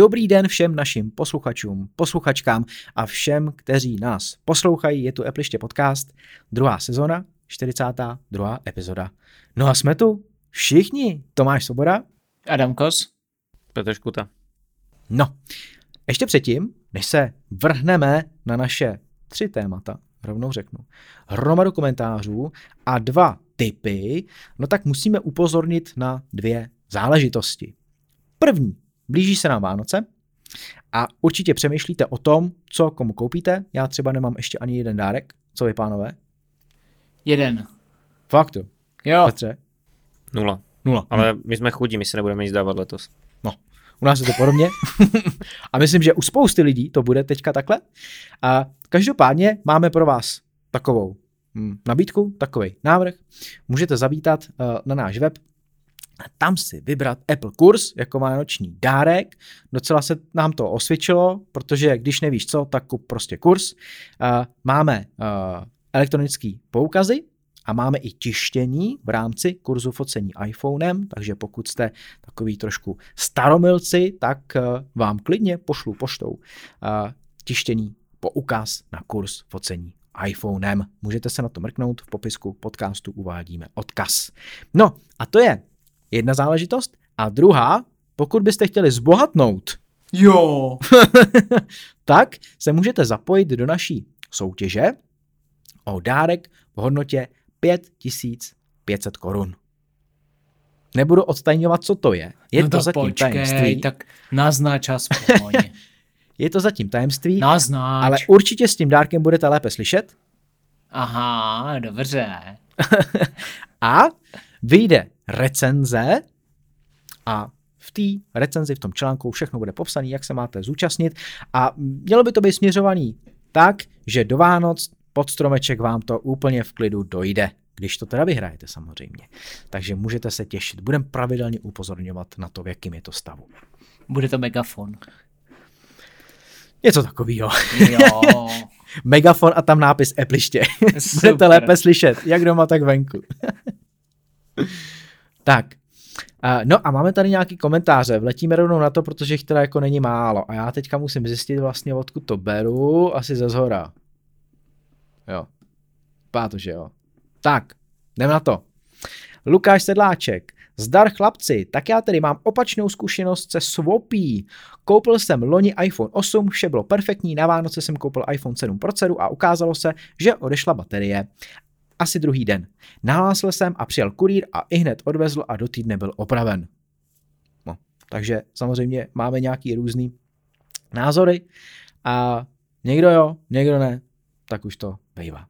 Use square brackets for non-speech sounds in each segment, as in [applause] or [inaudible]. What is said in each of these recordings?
Dobrý den všem našim posluchačům, posluchačkám a všem, kteří nás poslouchají. Je tu Epliště podcast, druhá sezona, 42. epizoda. No a jsme tu všichni. Tomáš Svoboda. Adam Kos. Petr Škuta. No, ještě předtím, než se vrhneme na naše tři témata, rovnou řeknu, hromadu komentářů a dva typy, no tak musíme upozornit na dvě záležitosti. První, blíží se nám Vánoce a určitě přemýšlíte o tom, co komu koupíte. Já třeba nemám ještě ani jeden dárek. Co vy, pánové? Jeden. Fakt jo. Jo. Petře? Nula. Nula. Ale my jsme chudí, my se nebudeme nic dávat letos. No, u nás je to podobně. [laughs] a myslím, že u spousty lidí to bude teďka takhle. A každopádně máme pro vás takovou hm, nabídku, takový návrh. Můžete zavítat uh, na náš web a tam si vybrat Apple kurz jako vánoční dárek. Docela se nám to osvědčilo, protože když nevíš co, tak kup prostě kurz. Máme elektronický poukazy, a máme i tištění v rámci kurzu focení iPhonem, takže pokud jste takový trošku staromilci, tak vám klidně pošlu poštou tištění poukaz na kurz focení iPhonem. Můžete se na to mrknout, v popisku podcastu uvádíme odkaz. No a to je jedna záležitost. A druhá, pokud byste chtěli zbohatnout, jo, [laughs] tak se můžete zapojit do naší soutěže o dárek v hodnotě 5500 korun. Nebudu odtajňovat, co to je. Je no to tak zatím počkej, tajemství. tak naznač aspoň. [laughs] Je to zatím tajemství, naznač. ale určitě s tím dárkem budete lépe slyšet. Aha, dobře. [laughs] a vyjde recenze a v té recenzi, v tom článku všechno bude popsané, jak se máte zúčastnit a mělo by to být směřovaný tak, že do Vánoc pod stromeček vám to úplně v klidu dojde, když to teda vyhrajete samozřejmě. Takže můžete se těšit. Budeme pravidelně upozorňovat na to, v jakým je to stavu. Bude to megafon. Něco takového. Jo. [laughs] Megafon a tam nápis Epliště. Budete lépe slyšet, jak doma, tak venku. [laughs] tak, Uh, no a máme tady nějaký komentáře, vletíme rovnou na to, protože jich teda jako není málo a já teďka musím zjistit vlastně, odkud to beru, asi ze zhora. Jo. Pá to, že jo. Tak, jdem na to. Lukáš Sedláček. Zdar chlapci, tak já tedy mám opačnou zkušenost se Swapí. Koupil jsem loni iPhone 8, vše bylo perfektní, na Vánoce jsem koupil iPhone 7 Pro a ukázalo se, že odešla baterie. Asi druhý den. Nahlásil jsem a přijel kurýr a i hned odvezl a do týdne byl opraven. No, takže samozřejmě máme nějaký různý názory a někdo jo, někdo ne, tak už to bývá.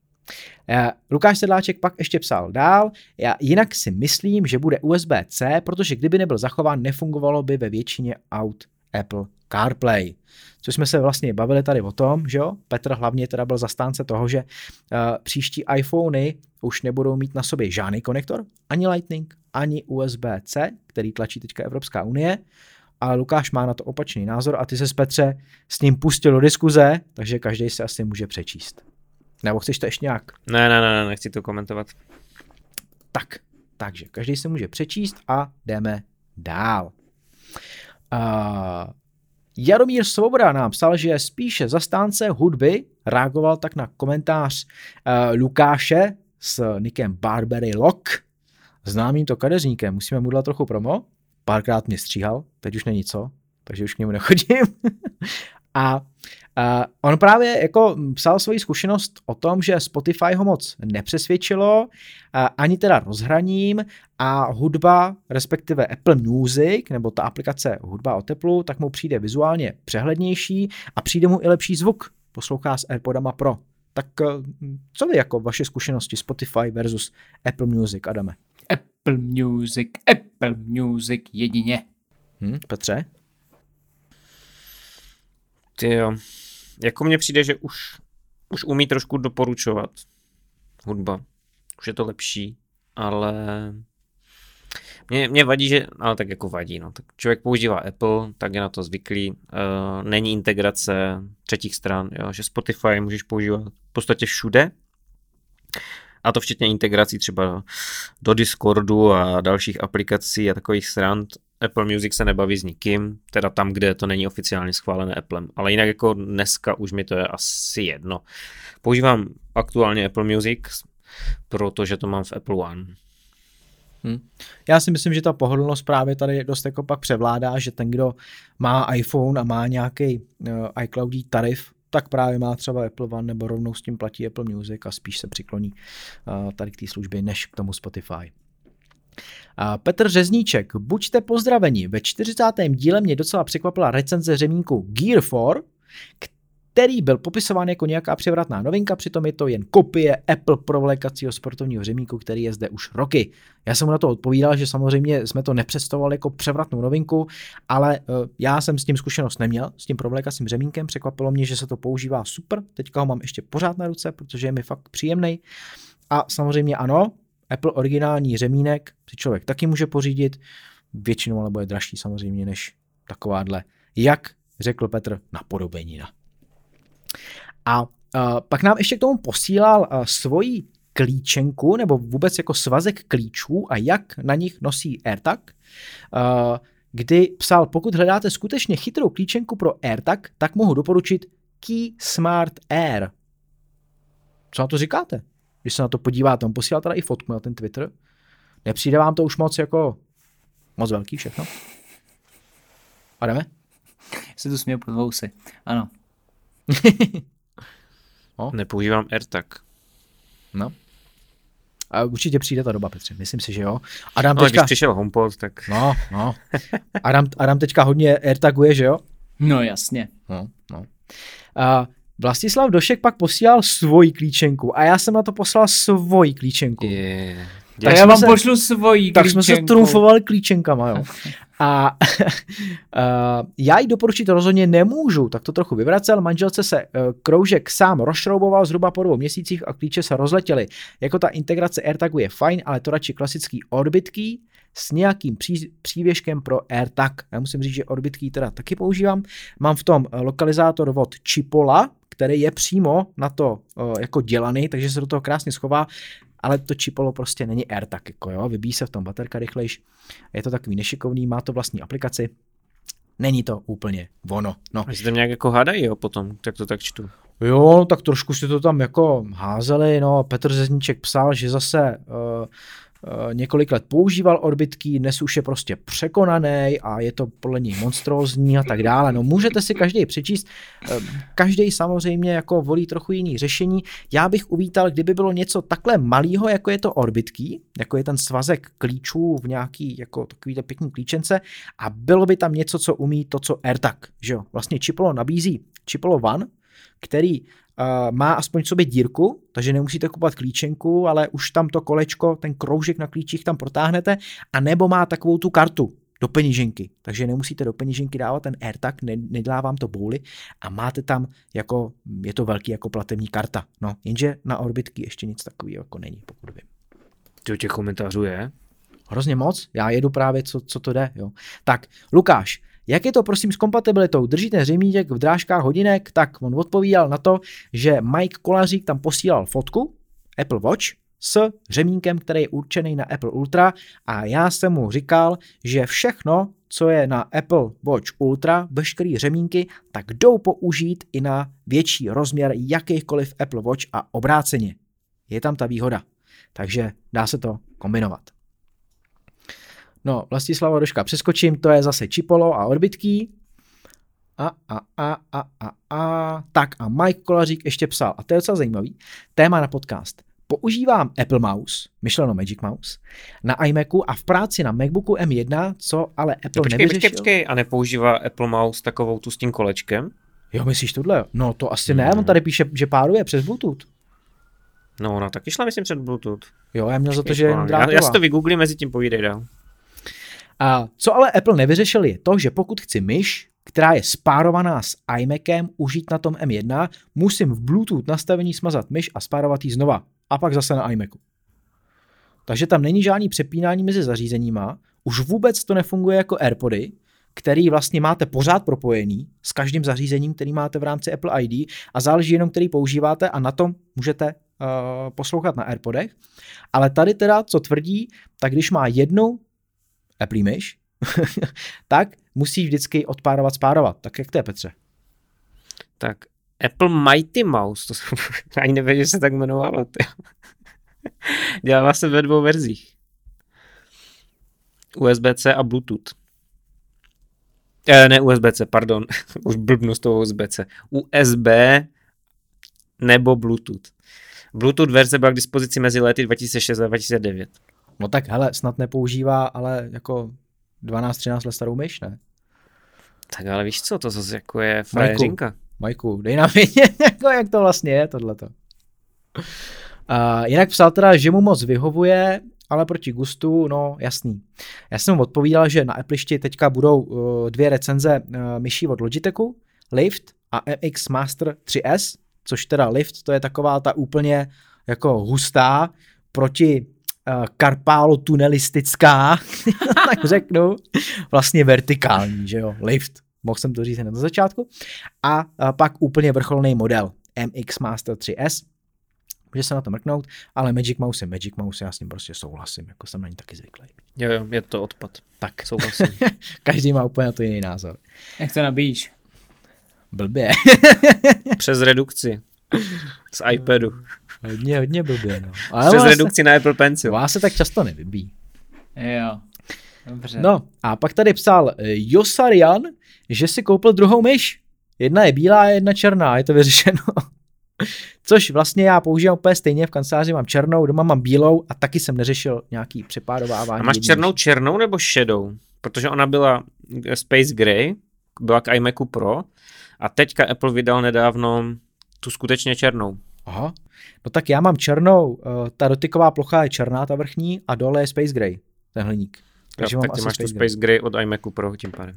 Lukáš Sedláček pak ještě psal dál, já jinak si myslím, že bude USB-C, protože kdyby nebyl zachován, nefungovalo by ve většině aut Apple CarPlay. Což jsme se vlastně bavili tady o tom, že jo? Petr hlavně teda byl zastánce toho, že uh, příští iPhony už nebudou mít na sobě žádný konektor, ani Lightning, ani USB-C, který tlačí teďka Evropská unie, ale Lukáš má na to opačný názor a ty se s Petře s ním pustil do diskuze, takže každý se asi může přečíst. Nebo chceš to ještě nějak? Ne, ne, ne, nechci to komentovat. Tak, takže každý se může přečíst a jdeme dál. Uh, Jaromír Svoboda nám psal, že spíše zastánce hudby, reagoval tak na komentář uh, Lukáše s nikem Barbery Lock, známým to kadeřníkem. Musíme mu dát trochu promo. Párkrát mě stříhal, teď už není co, takže už k němu nechodím. [laughs] a on právě jako psal svoji zkušenost o tom, že Spotify ho moc nepřesvědčilo, uh, ani teda rozhraním a hudba, respektive Apple Music, nebo ta aplikace hudba o teplu, tak mu přijde vizuálně přehlednější a přijde mu i lepší zvuk. Poslouchá s AirPodama Pro. Tak uh, co vy jako vaše zkušenosti Spotify versus Apple Music, Adame? Apple Music, Apple Music jedině. Hm, Petře? Ty jo. Jako mně přijde, že už, už umí trošku doporučovat hudba. Už je to lepší, ale mě, mě vadí, že, ale tak jako vadí, no. Tak člověk používá Apple, tak je na to zvyklý. Uh, není integrace třetích stran, jo, že Spotify můžeš používat v podstatě všude. A to včetně integrací třeba do Discordu a dalších aplikací a takových stran, Apple Music se nebaví s nikým, teda tam, kde to není oficiálně schválené Applem, ale jinak jako dneska už mi to je asi jedno. Používám aktuálně Apple Music, protože to mám v Apple One. Hm. Já si myslím, že ta pohodlnost právě tady dost jako pak převládá, že ten, kdo má iPhone a má nějaký uh, iCloudí tarif, tak právě má třeba Apple One nebo rovnou s tím platí Apple Music a spíš se přikloní uh, tady k té službě než k tomu Spotify. Petr Řezníček, buďte pozdraveni. Ve 40. díle mě docela překvapila recenze řemínku Gear 4, který byl popisován jako nějaká převratná novinka, přitom je to jen kopie Apple provlékacího sportovního řemíku, který je zde už roky. Já jsem mu na to odpovídal, že samozřejmě jsme to nepředstavovali jako převratnou novinku, ale uh, já jsem s tím zkušenost neměl, s tím provlékacím řemínkem, překvapilo mě, že se to používá super, teďka ho mám ještě pořád na ruce, protože je mi fakt příjemný. A samozřejmě ano, Apple originální řemínek si člověk taky může pořídit, většinou ale bude dražší samozřejmě než takováhle, jak řekl Petr, napodobenina. A pak nám ještě k tomu posílal uh, svoji klíčenku, nebo vůbec jako svazek klíčů a jak na nich nosí AirTag, uh, kdy psal, pokud hledáte skutečně chytrou klíčenku pro AirTag, tak mohu doporučit Key Smart Air. Co na to říkáte? Když se na to podíváte, on posílal teda i fotku na ten Twitter. Nepřijde vám to už moc jako moc velký všechno? A jdeme? Se tu směju pod vousy. Ano. [laughs] no. Nepoužívám AirTag. No. A určitě přijde ta doba, Petře, myslím si, že jo. Adam no, teďka... když přišel HomePod, tak... No, no. Adam, Adam teďka hodně AirTaguje, že jo? No jasně. No, no. A Vlastislav Došek pak posílal svoji klíčenku a já jsem na to poslal svoji klíčenku. Je. Tak já vám se, pošlu svoji Tak jsme se trumfovali klíčenkama, jo. A [laughs] uh, já jí doporučit rozhodně nemůžu, tak to trochu vyvracel. Manželce se uh, kroužek sám rozšrouboval zhruba po dvou měsících a klíče se rozletěly. Jako ta integrace AirTagu je fajn, ale to radši klasický orbitký s nějakým pří, přívěškem pro AirTag. Já musím říct, že orbitký teda taky používám. Mám v tom lokalizátor od Chipola, který je přímo na to uh, jako dělaný, takže se do toho krásně schová, ale to čipolo prostě není AirTag, jako jo, vybíjí se v tom baterka rychlejš, je to takový nešikovný, má to vlastní aplikaci, není to úplně ono. No. A tam nějak jako hádají, jo, potom, tak to tak čtu. Jo, tak trošku si to tam jako házeli, no, Petr Zezníček psal, že zase uh, Eh, několik let používal orbitky, dnes už je prostě překonaný a je to podle něj monstrózní a tak dále. No můžete si každý přečíst, eh, každý samozřejmě jako volí trochu jiný řešení. Já bych uvítal, kdyby bylo něco takhle malého, jako je to orbitky, jako je ten svazek klíčů v nějaký jako takovýhle pěkný klíčence a bylo by tam něco, co umí to, co AirTag, že jo. Vlastně Chipolo nabízí Chipolo One, který má aspoň v sobě dírku, takže nemusíte kupovat klíčenku, ale už tam to kolečko, ten kroužek na klíčích tam protáhnete, a nebo má takovou tu kartu do peněženky, takže nemusíte do peněženky dávat ten AirTag, ne, nedělá vám to bouly a máte tam jako, je to velký jako platební karta, no, jenže na orbitky ještě nic takového jako není, pokud vím. Ty těch komentářů je? Hrozně moc, já jedu právě, co, co to jde, jo. Tak, Lukáš, jak je to prosím s kompatibilitou? Držíte řemíček v drážkách hodinek? Tak on odpovídal na to, že Mike Kolařík tam posílal fotku Apple Watch s řemínkem, který je určený na Apple Ultra a já jsem mu říkal, že všechno, co je na Apple Watch Ultra, veškerý řemínky, tak jdou použít i na větší rozměr jakýchkoliv Apple Watch a obráceně. Je tam ta výhoda. Takže dá se to kombinovat. No, Vlastislava Doška přeskočím, to je zase Čipolo a Orbitký. A, a, a, a, a, a. Tak a Mike Kolařík ještě psal, a to je docela zajímavý, téma na podcast. Používám Apple Mouse, myšleno Magic Mouse, na iMacu a v práci na MacBooku M1, co ale Apple no, počkej, nevyřešil. Počkej, počkej, a nepoužívá Apple Mouse takovou tu s tím kolečkem? Jo, myslíš tohle? No to asi ne, hmm. on tady píše, že páruje přes Bluetooth. No, ona taky šla, myslím, před Bluetooth. Jo, já měl za to, že je já, já si to vygooglím, mezi tím povídej dál. A co ale Apple nevyřešil je to, že pokud chci myš, která je spárovaná s iMacem, užít na tom M1, musím v Bluetooth nastavení smazat myš a spárovat ji znova. A pak zase na iMacu. Takže tam není žádný přepínání mezi zařízeníma, už vůbec to nefunguje jako AirPody, který vlastně máte pořád propojený s každým zařízením, který máte v rámci Apple ID a záleží jenom, který používáte a na tom můžete uh, poslouchat na AirPodech. Ale tady teda, co tvrdí, tak když má jednu Apple myš, [laughs] tak musíš vždycky odpárovat, spárovat. Tak jak to je, Petře? Tak Apple Mighty Mouse, to jsem [laughs] ani nevěděl, že se tak jmenovalo. [laughs] Dělala se ve dvou verzích. USB-C a Bluetooth. Eh, ne USB-C, pardon, už blbnu z toho USB-C. USB nebo Bluetooth. Bluetooth verze byla k dispozici mezi lety 2006 a 2009. No tak hele, snad nepoužívá, ale jako 12-13 let starou myš, ne? Tak ale víš co, to zase jako je frajeřinka. Majku, dej nám vědět, [laughs] jako, jak to vlastně je, tohleto. Uh, jinak psal teda, že mu moc vyhovuje, ale proti gustu, no jasný. Já jsem mu odpovídal, že na Appleišti teďka budou uh, dvě recenze uh, myší od Logitechu, Lift a MX Master 3S, což teda Lift, to je taková ta úplně jako hustá proti karpálo tunelistická, [laughs] tak řeknu, vlastně vertikální, že jo, Lift, mohl jsem to říct hned na začátku. A uh, pak úplně vrcholný model MX Master 3S, může se na to mrknout, ale Magic Mouse je Magic Mouse, já s ním prostě souhlasím, jako jsem na ní taky zvyklý. Jo, jo, je to odpad. Tak, Souhlasím. [laughs] každý má úplně na to jiný názor. Jak to nabíjíš? Blbě. Přes redukci. Z iPadu. [laughs] hodně, hodně blbě, no. Přes ona redukci na Apple Pencil. ona se tak často nevybí. Jo. Dobře. No a pak tady psal eh, Josarian, že si koupil druhou myš. Jedna je bílá a jedna černá, je to vyřešeno. [laughs] Což vlastně já používám úplně stejně, v kanceláři mám černou, doma mám bílou a taky jsem neřešil nějaký přepádovávání. A máš černou myši. černou nebo šedou? Protože ona byla Space Gray, byla k iMacu Pro a teďka Apple vydal nedávno tu skutečně černou. Aha. No tak já mám černou, eh, ta dotyková plocha je černá, ta vrchní, a dole je Space Gray, ten hliník. Takže jo, mám tak ty asi máš tu Space Gray. Space Gray od iMacu Pro tím pádem.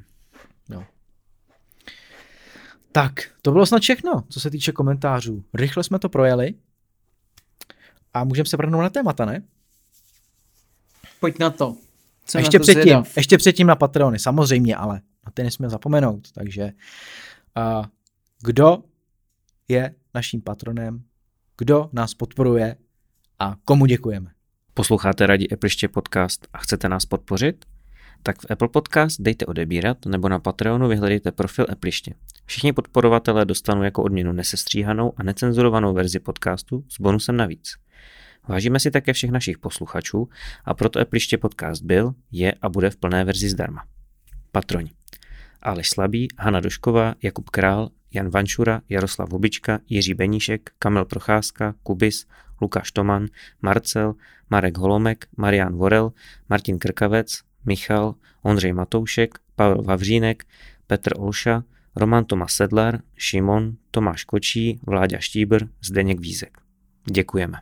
Tak, to bylo snad všechno, co se týče komentářů. Rychle jsme to projeli a můžeme se vrhnout na témata, ne? Pojď na to. Jsem ještě na to předtím, zvědav. ještě předtím na Patreony, samozřejmě, ale na ty nesmíme zapomenout. Takže uh, kdo je naším patronem, kdo nás podporuje a komu děkujeme. Posloucháte radí Apple podcast a chcete nás podpořit? Tak v Apple Podcast dejte odebírat nebo na Patreonu vyhledejte profil Appliště. Všichni podporovatelé dostanou jako odměnu nesestříhanou a necenzurovanou verzi podcastu s bonusem navíc. Vážíme si také všech našich posluchačů a proto Appliště podcast byl, je a bude v plné verzi zdarma. Patroni. Aleš Slabý, Hana Došková, Jakub Král, Jan Vanšura, Jaroslav Hubička, Jiří Beníšek, Kamil Procházka, Kubis, Lukáš Toman, Marcel, Marek Holomek, Marian Vorel, Martin Krkavec, Michal, Ondřej Matoušek, Pavel Vavřínek, Petr Olša, Roman Tomas Sedlar, Šimon, Tomáš Kočí, Vláďa Štíbr, Zdeněk Vízek. Děkujeme.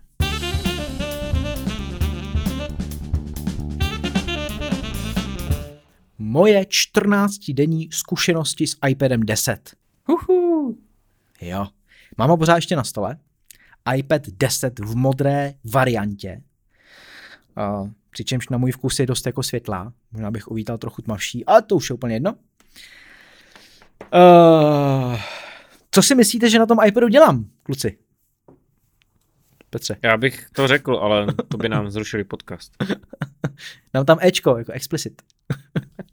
Moje 14-denní zkušenosti s iPadem 10. Uhu. Jo. Mám ho pořád ještě na stole. iPad 10 v modré variantě. Uh, přičemž na můj vkus je dost jako světlá. Možná bych uvítal trochu tmavší, ale to už je úplně jedno. Uh, co si myslíte, že na tom iPadu dělám, kluci? Petře, Já bych to řekl, ale to by nám zrušili podcast. [laughs] dám tam Ečko, jako explicit.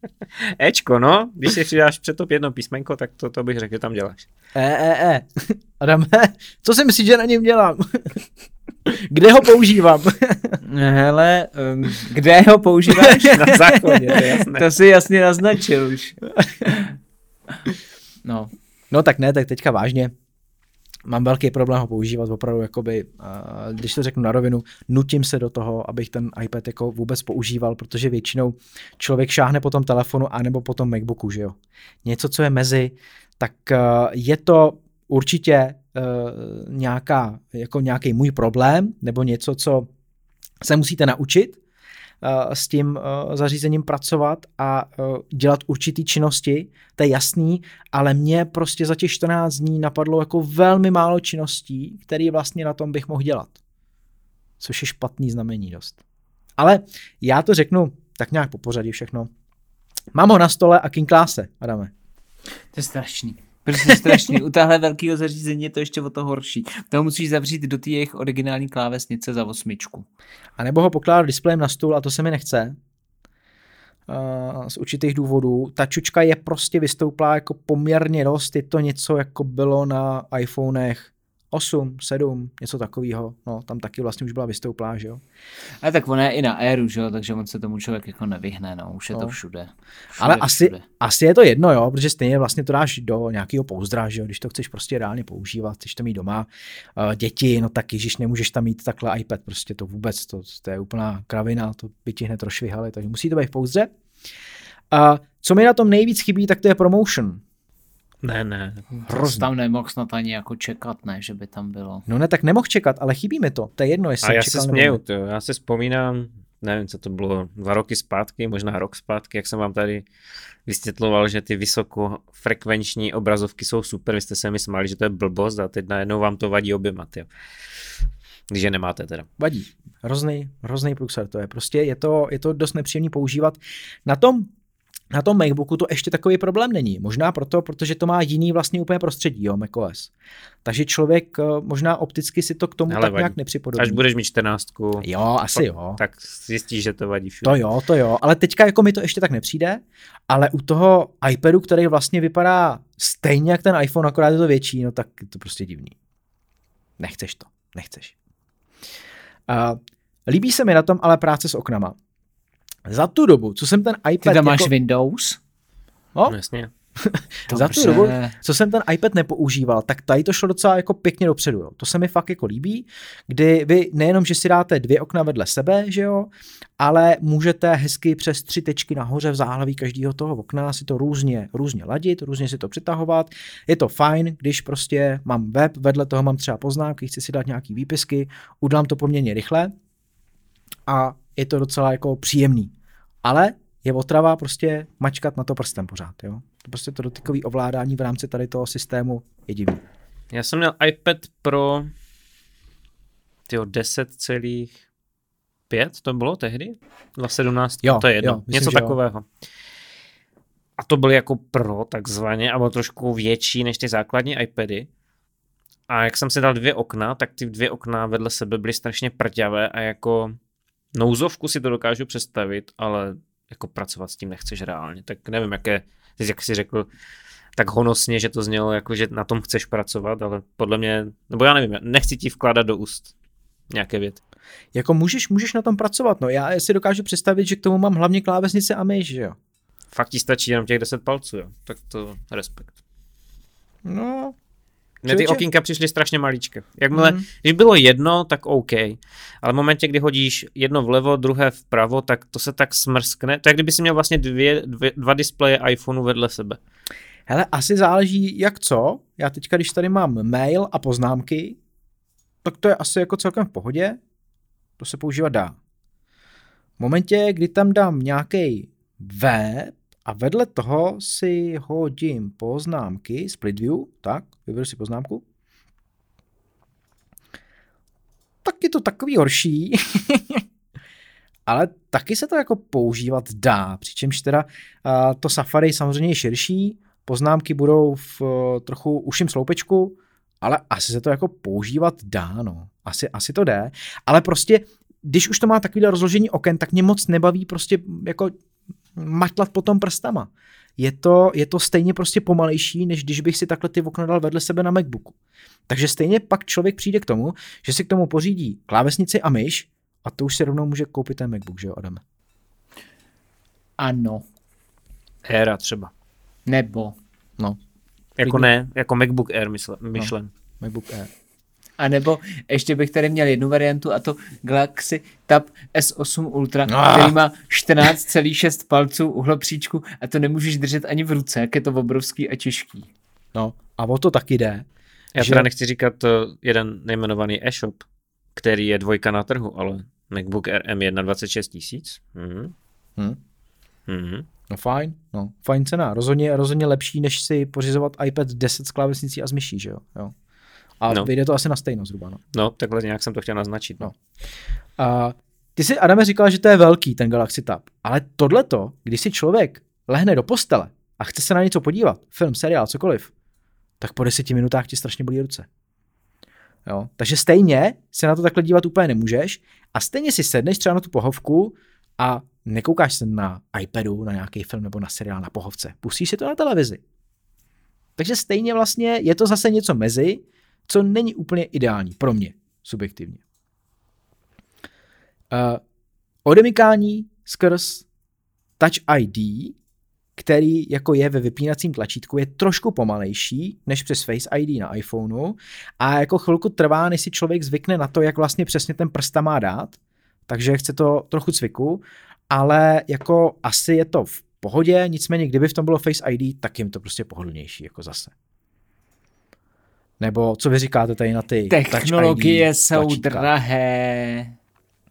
[laughs] Ečko, no, když si přidáš před top jedno písmenko, tak to, to bych řekl, že tam děláš. E, e, e. Adame, [laughs] co si myslíš, že na něm dělám? [laughs] Kde ho používám? Hele, um, kde ho používáš? Na záchodě, to je jasné. to si jasně naznačil už. No, No tak ne, tak teďka vážně. Mám velký problém ho používat opravdu, jakoby, uh, když to řeknu na rovinu, nutím se do toho, abych ten iPad jako vůbec používal, protože většinou člověk šáhne po tom telefonu anebo po tom MacBooku, že jo. Něco, co je mezi, tak uh, je to určitě uh, nějaká, jako nějaký můj problém, nebo něco, co se musíte naučit s tím uh, zařízením pracovat a uh, dělat určitý činnosti, to je jasný, ale mě prostě za těch 14 dní napadlo jako velmi málo činností, které vlastně na tom bych mohl dělat. Což je špatný znamení dost. Ale já to řeknu tak nějak po pořadí všechno. Mám ho na stole a kinkláse, Adame. to je strašný. Prostě strašný. U tahle velkého zařízení je to ještě o to horší. Toho musíš zavřít do té jejich originální klávesnice za osmičku. A nebo ho pokládat displejem na stůl a to se mi nechce. z určitých důvodů. Ta čučka je prostě vystouplá jako poměrně dost, je to něco jako bylo na iPhonech 8, 7, něco takového. No, tam taky vlastně už byla vystouplá, že jo. Ale tak ona je i na Airu, že jo, takže on se tomu člověk jako nevyhne, no, už je no. to všude. všude Ale asi, asi je to jedno, jo, protože stejně vlastně to dáš do nějakého pouzdra, že jo, když to chceš prostě reálně používat, chceš to mít doma, uh, děti, no tak ježiš, nemůžeš tam mít takhle iPad, prostě to vůbec, to, to je úplná kravina, to by ti hned rošvihali, takže musí to být v pouzdře. A uh, co mi na tom nejvíc chybí, tak to je promotion. Ne, ne. Hrozně. tam nemohl snad ani jako čekat, ne, že by tam bylo. No ne, tak nemohl čekat, ale chybí mi to. To je jedno, jestli A já se směju, to, já se vzpomínám, nevím, co to bylo, dva roky zpátky, možná rok zpátky, jak jsem vám tady vysvětloval, že ty vysokofrekvenční obrazovky jsou super, vy jste se mi smáli, že to je blbost a teď najednou vám to vadí oběma, tyjo. Když je nemáte teda. Vadí. Hrozný, hrozný průser to je. Prostě je to, je to dost nepříjemný používat. Na tom na tom MacBooku to ještě takový problém není. Možná proto, protože to má jiný vlastně úplně prostředí, jo, macOS. Takže člověk eh, možná opticky si to k tomu Hele, tak vadí. nějak nepřipodobí. Až budeš mít 14. Jo, asi jo. Tak zjistíš, že to vadí všude. To jo, to jo. Ale teďka jako mi to ještě tak nepřijde, ale u toho iPadu, který vlastně vypadá stejně jak ten iPhone, akorát je to větší, no tak je to prostě divný. Nechceš to, nechceš. Uh, líbí se mi na tom ale práce s oknama. Za tu dobu, co jsem ten iPad... Ty tam máš jako... Windows? No, jasně. Za tu dobu, co jsem ten iPad nepoužíval, tak tady to šlo docela jako pěkně dopředu. Jo. To se mi fakt jako líbí, kdy vy nejenom, že si dáte dvě okna vedle sebe, že jo, ale můžete hezky přes tři tečky nahoře v záhlaví každého toho okna si to různě, různě ladit, různě si to přitahovat. Je to fajn, když prostě mám web, vedle toho mám třeba poznámky, chci si dát nějaký výpisky, udělám to poměrně rychle a je to docela jako příjemný ale je otrava prostě mačkat na to prstem pořád, jo. To prostě to dotykový ovládání v rámci tady toho systému je divný. Já jsem měl iPad Pro tyjo, 10,5 to bylo tehdy? 2017? Jo, to je jedno. Jo, myslím, Něco takového. Jo. A to byl jako Pro takzvaně, a byl trošku větší než ty základní iPady. A jak jsem si dal dvě okna, tak ty dvě okna vedle sebe byly strašně prťavé a jako nouzovku si to dokážu představit, ale jako pracovat s tím nechceš reálně. Tak nevím, jaké, jak jsi řekl, tak honosně, že to znělo jako, že na tom chceš pracovat, ale podle mě, nebo já nevím, nechci ti vkládat do úst nějaké věty. Jako můžeš, můžeš na tom pracovat, no já si dokážu představit, že k tomu mám hlavně klávesnice a myš, že jo. Fakt ti stačí jenom těch 10 palců, jo. Tak to respekt. No, mně ty okýnka přišly strašně maličké. Jakmile, mm. když bylo jedno, tak OK. Ale v momentě, kdy hodíš jedno vlevo, druhé vpravo, tak to se tak smrskne. To je, kdyby si měl vlastně dvě, dvě, dva displeje iPhoneu vedle sebe. Hele, asi záleží jak co. Já teďka, když tady mám mail a poznámky, tak to je asi jako celkem v pohodě. To se používat dá. V momentě, kdy tam dám nějaký web, a vedle toho si hodím poznámky, split view, tak, vyberu si poznámku. Tak je to takový horší, [laughs] ale taky se to jako používat dá, přičemž teda to Safari samozřejmě je širší, poznámky budou v uh, trochu uším sloupečku, ale asi se to jako používat dá, no. Asi, asi to jde, ale prostě když už to má takovýhle rozložení oken, tak mě moc nebaví prostě jako matlat potom prstama. Je to, je to stejně prostě pomalejší, než když bych si takhle ty okna dal vedle sebe na MacBooku. Takže stejně pak člověk přijde k tomu, že si k tomu pořídí klávesnici a myš a to už si rovnou může koupit ten MacBook, že jo, Adam? Ano. Era třeba. Nebo. No. Jako ne, jako MacBook Air mysle, myšlen. No. MacBook Air. [laughs] A nebo ještě bych tady měl jednu variantu a to Galaxy Tab S8 Ultra, ah. který má 14,6 palců uhlopříčku a to nemůžeš držet ani v ruce, jak je to obrovský a těžký. No a o to taky jde. Já že... teda nechci říkat eh, jeden nejmenovaný e-shop, který je dvojka na trhu, ale MacBook Air M1 26 tisíc. Mhm. Hmm. Mhm. No fajn, no, fajn cena. Rozhodně, rozhodně lepší, než si pořizovat iPad 10 s klávesnicí a s myší, že jo? jo. A no. vyjde to asi na stejno zhruba. No, no takhle nějak jsem to chtěl naznačit. No. A ty si, Adame, říkal, že to je velký, ten Galaxy Tab. Ale tohleto, když si člověk lehne do postele a chce se na něco podívat, film, seriál, cokoliv, tak po deseti minutách ti strašně bolí ruce. Jo? Takže stejně se na to takhle dívat úplně nemůžeš a stejně si sedneš třeba na tu pohovku a nekoukáš se na iPadu, na nějaký film nebo na seriál na pohovce. Pustíš si to na televizi. Takže stejně vlastně je to zase něco mezi, co není úplně ideální pro mě, subjektivně. Uh, odemykání skrz Touch ID, který jako je ve vypínacím tlačítku, je trošku pomalejší než přes Face ID na iPhoneu a jako chvilku trvá, než si člověk zvykne na to, jak vlastně přesně ten prsta má dát, takže chce to trochu cviku, ale jako asi je to v pohodě, nicméně kdyby v tom bylo Face ID, tak jim to prostě pohodlnější jako zase. Nebo co vy říkáte tady na ty Technologie Touch ID jsou tlačítka? drahé.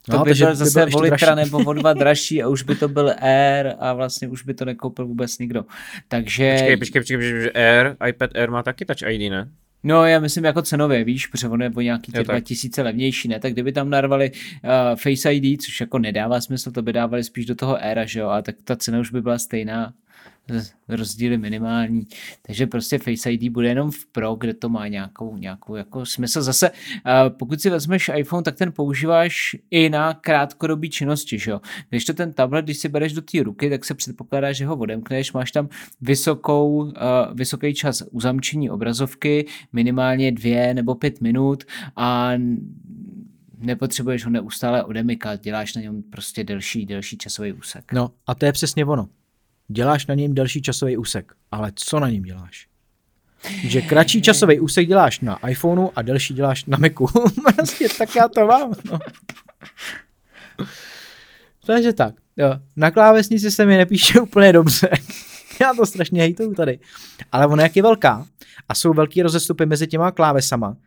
To No, by byl by zase byl ještě o litra dražší. nebo o dva dražší a už by to byl Air a vlastně už by to nekoupil vůbec nikdo. Takže, Počkej, počkej, počkej, počkej, Air, iPad Air má taky Touch ID, ne? no já myslím jako cenově, víš, protože ono je o nějaký ty Jo, tak. 2000 levnější, ne? Tak kdyby tam narvali uh, Face ID, což jako nedává smysl, to by dávali spíš do toho Aira, že jo, a tak ta cena už by byla stejná rozdíly minimální. Takže prostě Face ID bude jenom v Pro, kde to má nějakou, nějakou jako smysl. Zase, pokud si vezmeš iPhone, tak ten používáš i na krátkodobý činnosti, že jo. Když to ten tablet, když si bereš do té ruky, tak se předpokládá, že ho odemkneš, máš tam vysokou, vysoký čas uzamčení obrazovky, minimálně dvě nebo pět minut a nepotřebuješ ho neustále odemykat, děláš na něm prostě delší, delší časový úsek. No a to je přesně ono. Děláš na něm delší časový úsek, ale co na něm děláš? Že kratší časový úsek děláš na iPhoneu a delší děláš na Macu. [laughs] prostě tak já to mám. No. Takže tak. Jo. Na klávesnici se mi nepíše [laughs] úplně dobře. já to strašně hejtuju tady. Ale ona jak je velká a jsou velký rozestupy mezi těma klávesama,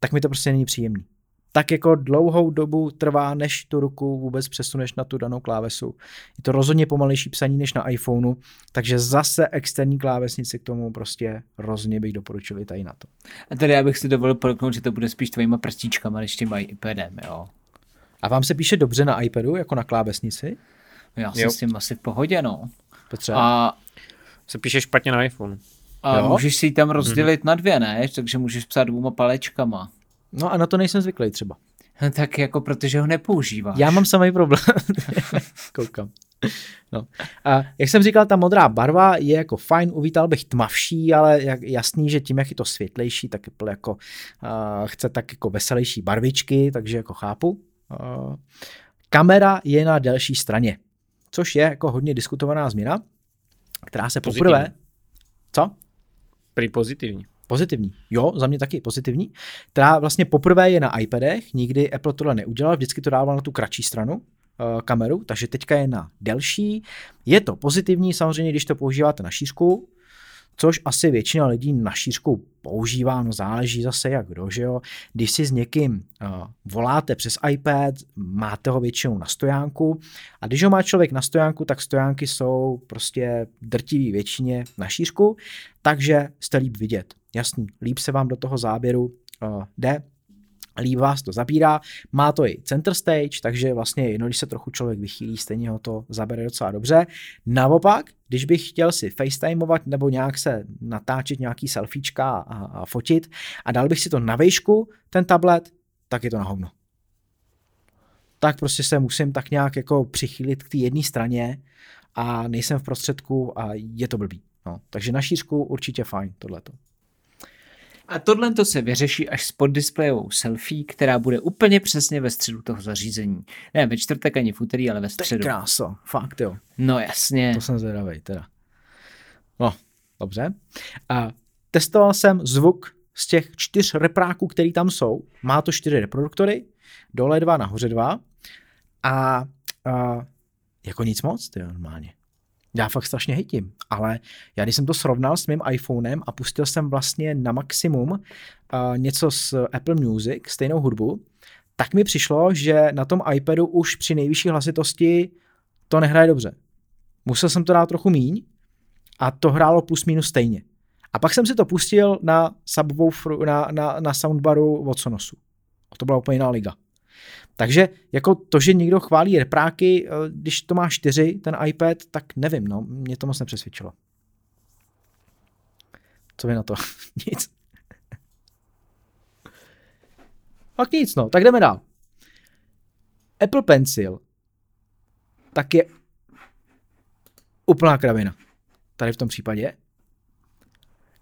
tak mi to prostě není příjemný. Tak jako dlouhou dobu trvá, než tu ruku vůbec přesuneš na tu danou klávesu. Je to rozhodně pomalejší psaní než na iPhoneu, takže zase externí klávesnici k tomu prostě rozhodně bych doporučil i tady na to. A tady já bych si dovolil podotknout, že to bude spíš tvojima prstíčkama, než tím iPadem, jo. A vám se píše dobře na iPadu, jako na klávesnici? Já jsem Jo. s tím asi v pohodě, no. Petře? A, Se píše špatně na iPhone. a Jo? můžeš si ji tam rozdělit na dvě, ne? Takže můžeš psát dvouma palečkama. No a na to nejsem zvyklý třeba. Tak jako protože ho nepoužíváš. Já mám samý problém. [laughs] Koukám. No. A jak jsem říkal, ta modrá barva je jako fajn, uvítal bych tmavší, ale jak, jasný, že tím, jak je to světlejší, tak Apple jako uh, chce tak jako veselější barvičky, takže jako chápu. Uh, kamera je na delší straně, což je jako hodně diskutovaná změna, která se Pozitivní. poprvé... Co? Prý pozitivní. Pozitivní. Jo, za mě taky pozitivní. Která vlastně poprvé je na iPadech, nikdy Apple tohle neudělal, vždycky to dával na tu kratší stranu uh, kameru, takže teďka je na delší. Je to pozitivní samozřejmě, když to používáte na šířku, což asi většina lidí na šířku používá, no záleží zase jak kdo, že jo. Když si s někým uh, voláte přes iPad, máte ho většinou na stojánku a když ho má člověk na stojánku, tak stojánky jsou prostě drtivý většině na šířku, takže jste líp vidět. Jasný, líp se vám do toho záběru uh, jde, líp vás to zabírá, má to i center stage, takže vlastně jedno, když se trochu člověk vychýlí, stejně ho to zabere docela dobře. Naopak, když bych chtěl si facetimeovat nebo nějak se natáčet nějaký selfiečka a, a fotit a dal bych si to na vejšku, ten tablet, tak je to na hovno. Tak prostě se musím tak nějak jako přichýlit k té jedné straně a nejsem v prostředku a je to blbý. No, takže na šířku určitě fajn tohleto. A tohle to se vyřeší až s poddisplejovou selfie, která bude úplně přesně ve středu toho zařízení. Ne ve čtvrtek ani v úterý, ale ve To je středu. kráso, fakt jo. No jasně. To jsem zvědavý teda. No, dobře. A testoval jsem zvuk z těch čtyř repráků, který tam jsou. Má to čtyři reproduktory, dole dva, nahoře dva. A, a jako nic moc, ty normálně. Já fakt strašně hejtím, ale já když jsem to srovnal s mým iPhonem a pustil jsem vlastně na maximum uh, něco z Apple Music, stejnou hudbu, tak mi přišlo, že na tom iPadu už při nejvyšší hlasitosti to nehraje dobře. Musel jsem to dát trochu míň a to hrálo plus minus stejně. A pak jsem si to pustil na subwooferu, na, na, na soundbaru od Sonosu. A to byla úplně jiná liga. Takže jako to, že někdo chválí repráky, eh, když to má čtyři, ten iPad, tak nevím, no, mě to moc nepřesvědčilo. Co vy na to? [laughs] nic. Tak nic, no, tak jdeme dál. Apple Pencil tak je úplná kravina. Tady v tom případě,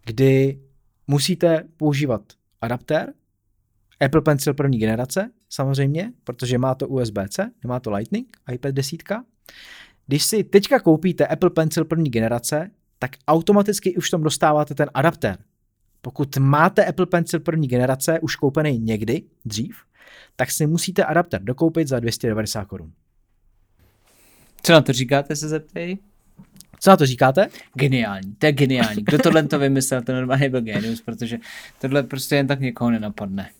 kdy musíte používat adaptér, Apple Pencil první generace, samozřejmě, protože má to USB-C, nemá to Lightning, iPad 10. Když si teďka koupíte Apple Pencil první generace, tak automaticky už tam dostáváte ten adaptér. Pokud máte Apple Pencil první generace už koupený někdy, dřív, tak si musíte adaptér dokoupit za 290 korun. Co na to říkáte, se zeptej? Co na to říkáte? Geniální, to je geniální. Kdo tohle to vymyslel, to normálně byl genius, protože tohle prostě jen tak někoho nenapadne.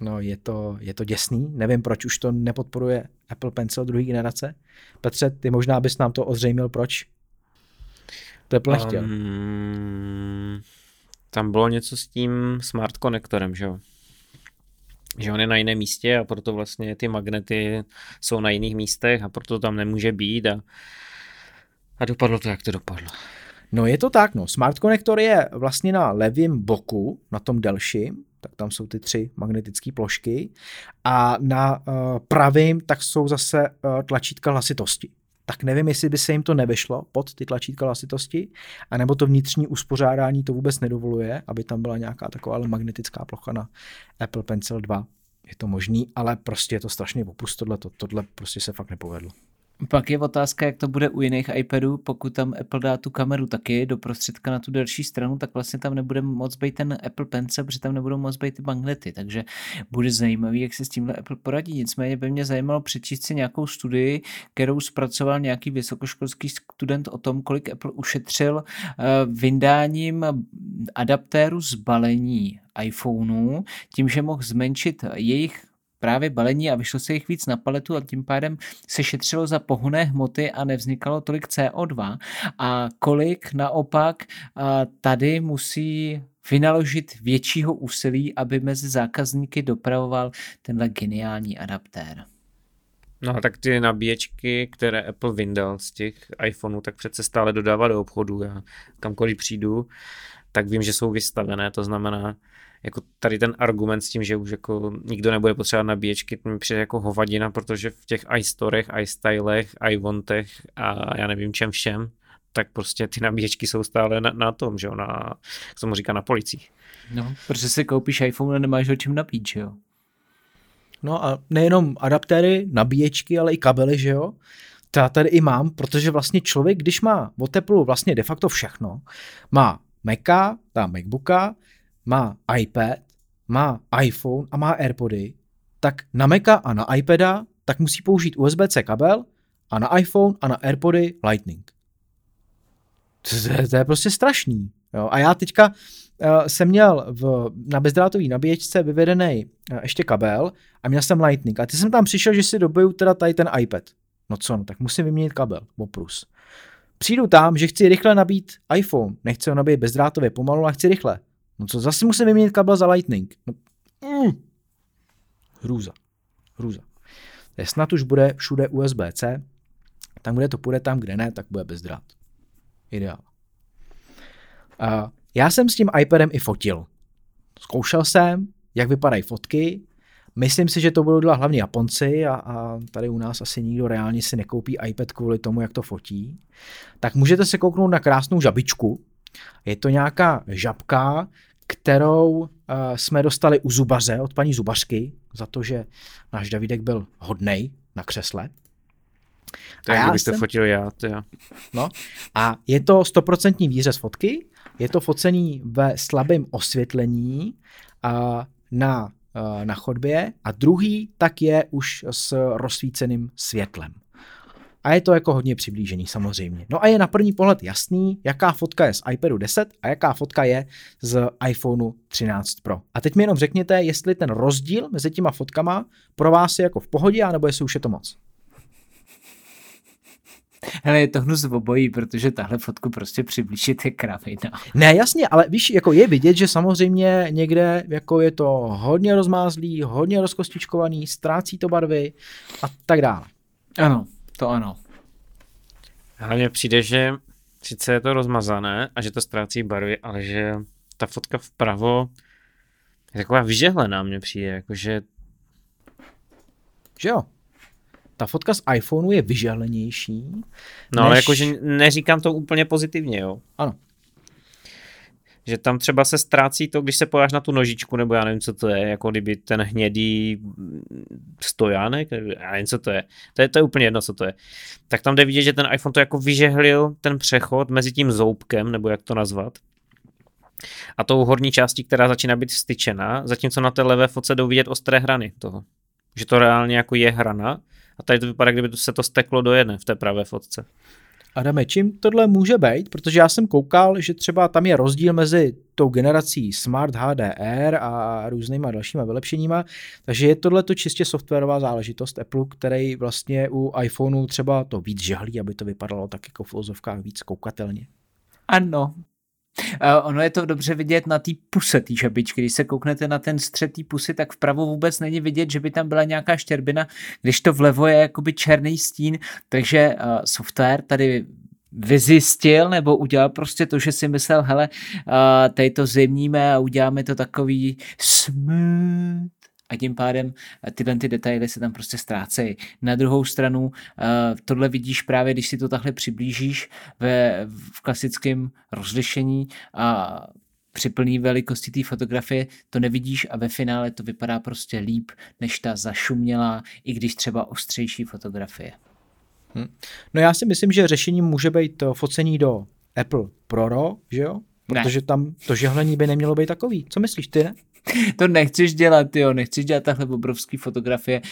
No je to, je to děsný, nevím proč už to nepodporuje Apple Pencil druhé generace. Petře, ty možná bys nám to ozřejmil, proč? To je plechtěl. Um, tam bylo něco s tím smart konektorem, že jo? Že on je na jiném místě a proto vlastně ty magnety jsou na jiných místech a proto tam nemůže být a, a dopadlo to, jak to dopadlo. No je to tak, no. Smart konektor je vlastně na levém boku, na tom delším, tak tam jsou ty tři magnetické plošky a na uh, pravým tak jsou zase uh, tlačítka hlasitosti. Tak nevím, jestli by se jim to nevyšlo pod ty tlačítka hlasitosti, anebo to vnitřní uspořádání to vůbec nedovoluje, aby tam byla nějaká taková magnetická plocha na Apple Pencil 2. Je to možný, ale prostě je to strašně opust tohle, tohle prostě se fakt nepovedlo. Pak je otázka, jak to bude u jiných iPadů, pokud tam Apple dá tu kameru taky do prostředka na tu delší stranu, tak vlastně tam nebude moc být ten Apple Pencil, protože tam nebudou moc být ty magnety, takže bude zajímavý, jak se s tímhle Apple poradí. Nicméně by mě zajímalo přečíst si nějakou studii, kterou zpracoval nějaký vysokoškolský student o tom, kolik Apple ušetřil eh, vyndáním adaptéru z balení iPhoneů, tím, že mohl zmenšit jejich právě balení a vyšlo se jich víc na paletu a tím pádem se šetřilo za pohonné hmoty a nevznikalo tolik CO2 a kolik naopak tady musí vynaložit většího úsilí, aby mezi zákazníky dopravoval tenhle geniální adaptér. No a tak ty nabíječky, které Apple vyndal z těch iPhoneů, tak přece stále dodává do obchodu. Já kamkoliv přijdu, tak vím, že jsou vystavené, to znamená, jako tady ten argument s tím, že už jako nikdo nebude potřebovat nabíječky, mi přijde jako hovadina, protože v těch iStorech, iStylech, iWantech a já nevím čem všem, tak prostě ty nabíječky jsou stále na, na tom, že jo, na, jak se mu říká, na policích. No, protože si koupíš iPhone a nemáš ho čím napít, že jo. No a nejenom adaptéry, nabíječky, ale i kabely, že jo. To já tady i mám, protože vlastně člověk, když má od Apple vlastně de facto všechno, má Maca, má Macbooka, má iPad, má iPhone a má AirPody, tak na Maca a na iPada tak musí použít USB-C kabel a na iPhone a na AirPody Lightning. To, to, je prostě strašný. Jo? A já teďka uh, jsem měl v, na bezdrátový nabíječce vyvedený uh, ještě kabel a měl jsem Lightning. A ty jsem tam přišel, že si dobiju teda tady ten iPad. No co, no tak musím vyměnit kabel, oprus. Přijdu tam, že chci rychle nabít iPhone, nechci ho nabít bezdrátově pomalu, a chci rychle. No co, zase musím vyměnit kabel za Lightning. No, mm. Hrůza. Hrůza. Je snad už bude všude USB-C, tam, kde to půjde, tam, kde ne, tak bude bezdrát. Ideál. A já jsem s tím iPadem i fotil. Zkoušel jsem, jak vypadají fotky. Myslím si, že to budou dělat hlavně Japonci a, a tady u nás asi nikdo reálně si nekoupí iPad kvůli tomu, jak to fotí. Tak můžete se kouknout na krásnou žabičku, je to nějaká žabka, kterou uh, jsme dostali u zubaře od paní zubařky za to, že náš Davidek byl hodnej na křesle. To je, kdybyste jsem... fotil já, to já. No, a je to stoprocentní výřez fotky, je to focený ve slabém osvětlení uh, na, uh, na chodbě a druhý tak je už s rozsvíceným světlem. A je to jako hodně přiblížený samozřejmě. No a je na první pohled jasný, jaká fotka je z iPadu 10 a jaká fotka je z iPhoneu 13 Pro. A teď mi jenom řekněte, jestli ten rozdíl mezi těma fotkama pro vás je jako v pohodě, anebo jestli už je to moc. Hele, je to hnus v obojí, protože tahle fotku prostě přiblížit je kravina. Ne, jasně, ale víš, jako je vidět, že samozřejmě někde jako je to hodně rozmázlý, hodně rozkostičkovaný, ztrácí to barvy a tak dále. Ano, to ano. Hlavně přijde, že sice je to rozmazané a že to ztrácí barvy, ale že ta fotka vpravo je taková vyžehlená, mně přijde, jakože... Že jo? ta fotka z iPhoneu je vyžehlenější. No ale než- jakože neříkám to úplně pozitivně, jo. Ano. Že tam třeba se ztrácí to, když se pojáš na tu nožičku, nebo já nevím, co to je, jako kdyby ten hnědý stojánek, já nevím, co to je. To je, to je úplně jedno, co to je. Tak tam jde vidět, že ten iPhone to jako vyžehlil ten přechod mezi tím zoubkem, nebo jak to nazvat, a tou horní částí, která začíná být vstyčená, zatímco na té levé fotce jdou vidět ostré hrany toho. Že to reálně jako je hrana a tady to vypadá, kdyby se to steklo do jedné v té pravé fotce. Adame, čím tohle může být? Protože já jsem koukal, že třeba tam je rozdíl mezi tou generací Smart HDR a různýma dalšíma vylepšeníma, takže je tohle to čistě softwarová záležitost Apple, který vlastně u iPhoneu třeba to víc žehlí, aby to vypadalo tak jako v ozovkách víc koukatelně. Ano. Uh, ono je to dobře vidět na té puse té žabičky. Když se kouknete na ten střed té pusy, tak vpravo vůbec není vidět, že by tam byla nějaká štěrbina, když to vlevo je jakoby černý stín, takže uh, software tady vyzjistil nebo udělal prostě to, že si myslel, hele, uh, tady to zimníme a uděláme to takový smooth a tím pádem eh, tyhle ty detaily se tam prostě ztrácejí. Na druhou stranu eh, tohle vidíš právě, když si to takhle přiblížíš ve, v klasickém rozlišení a při plné velikosti té fotografie to nevidíš a ve finále to vypadá prostě líp, než ta zašumělá, i když třeba ostřejší fotografie. No já si myslím, že řešením může být focení do Apple ProRAW, že jo? Ne. Protože tam to žehlení by nemělo být takový. Co myslíš ty, ne? [laughs] To nechceš dělat, jo, nechceš dělat takhle obrovský fotografie,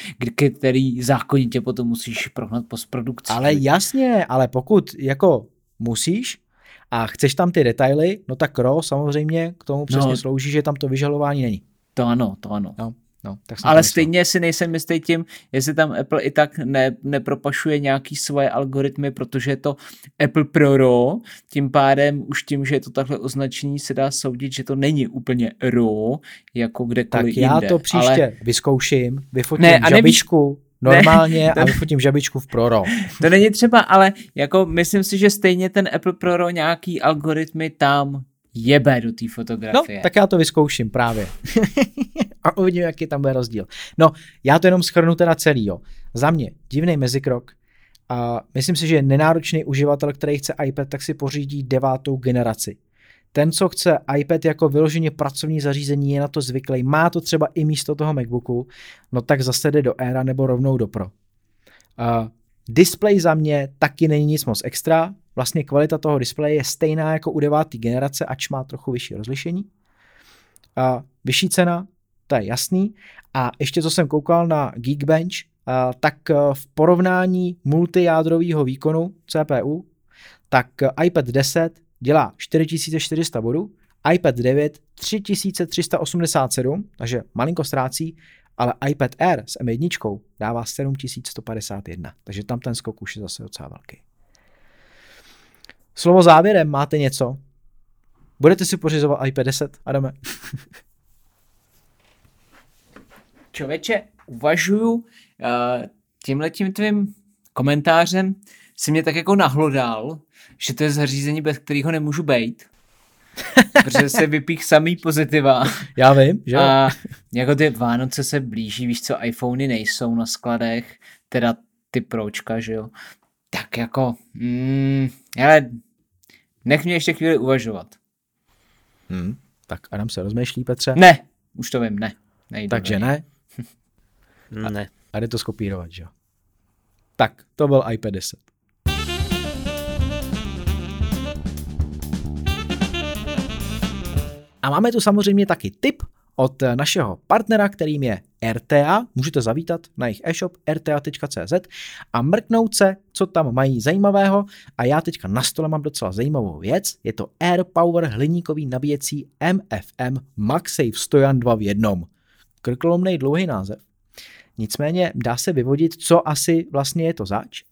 který zákonitě potom musíš prohnat postprodukci. Ale jasně, ale pokud jako musíš a chceš tam ty detaily, no tak RAW samozřejmě k tomu přesně No. slouží, že tam to vyžalování není. To ano, to ano. No, tak jsem Ale myslel. stejně si nejsem jistý tím, jestli tam Apple i tak ne, nepropašuje nějaký svoje algoritmy, protože je to Apple Pro RAW, tím pádem už tím, že je to takhle označení, se dá soudit, že to není úplně RAW, jako Tak kdekoliv já jinde. to příště Ale vyzkouším, vyfotím Ne, a nevíš- žabičku normálně [laughs] to a ne- vyfotím žabičku v ProRAW. to není třeba, ale jako myslím si, že stejně ten Apple Pro RAW nějaký algoritmy tam jebe do té No, fotografie. tak já to vyzkouším právě. [laughs] a uvidím, jaký tam bude rozdíl. No, já to jenom schrnu teda celý, jo. Za mě divný mezikrok. A myslím si, že nenáročný uživatel, který chce iPad, tak si pořídí devátou generaci. Ten, co chce iPad jako vyloženě pracovní zařízení, je na to zvyklý, má to třeba i místo toho MacBooku, no tak zase jde do Aira nebo rovnou do Pro. Uh, display za mě taky není nic moc extra, vlastně kvalita toho displeje je stejná jako u deváté generace, ač má trochu vyšší rozlišení. Uh, vyšší cena, to je jasný. A ještě co jsem koukal na Geekbench, tak uh, v porovnání multijádrového výkonu CPU, tak uh, iPad 10 dělá 4400 bodů, iPad 9 3387, takže malinko ztrácí, ale iPad Air s M1 dává 7151, takže tam ten skok už je zase docela velký. Slovo závěrem, máte něco? Budete si pořizovat iPad 10, Adame? Člověče, uvažuju, uh, tímhletím tvým komentářem si mě tak jako nahlodal, že to je zařízení, bez kterého nemůžu bejt. [laughs] protože se vypích samý pozitiva. Já vím, že jo? A jako ty Vánoce se blíží, víš co, iPhony nejsou na skladech, teda ty pročka, že jo. Tak jako, mm, ale nech mě ještě chvíli uvažovat. Hmm. Tak Adam se rozmýšlí, Petře. Ne, už to vím, ne. Nejde Takže ne. [laughs] Ne. A jde to skopírovat, že jo? Tak, to byl iPad 10. A máme tu samozřejmě taky tip od našeho partnera, kterým je RTA. Můžete zavítat na jejich e-shop rta.cz a mrknout se, co tam mají zajímavého. A já teďka na stole mám docela zajímavou věc. Je to Air Power hliníkový nabíjecí MFM MagSafe Stojan 2 v jednom. Krkolomnej dlouhý název. Nicméně dá se vyvodit, co asi vlastně je to zač.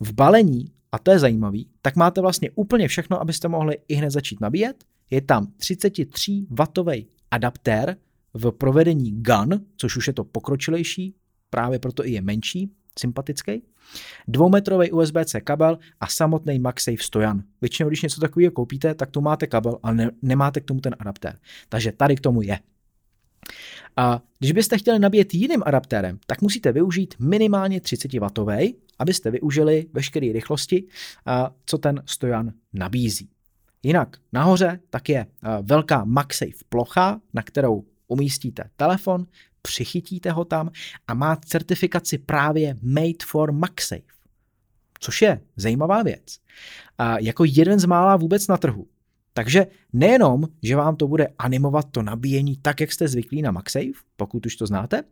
V balení, a to je zajímavý, tak máte vlastně úplně všechno, abyste mohli i hned začít nabíjet. Je tam 33W adaptér v provedení GAN, což už je to pokročilejší, právě proto i je menší, sympatický. Dvoumetrový USB-C kabel a samotný MagSafe stojan. Většinou, když něco takového koupíte, tak tu máte kabel, ale ne, nemáte k tomu ten adaptér. Takže tady k tomu je. A když byste chtěli nabíjet jiným adaptérem, tak musíte využít minimálně 30W, abyste využili veškeré rychlosti, co ten stojan nabízí. Jinak nahoře tak je velká MagSafe plocha, na kterou umístíte telefon, přichytíte ho tam a má certifikaci právě Made for MagSafe, což je zajímavá věc. A jako jeden z mála vůbec na trhu. Takže nejenom, že vám to bude animovat to nabíjení tak, jak jste zvyklí na MagSafe, pokud už to znáte,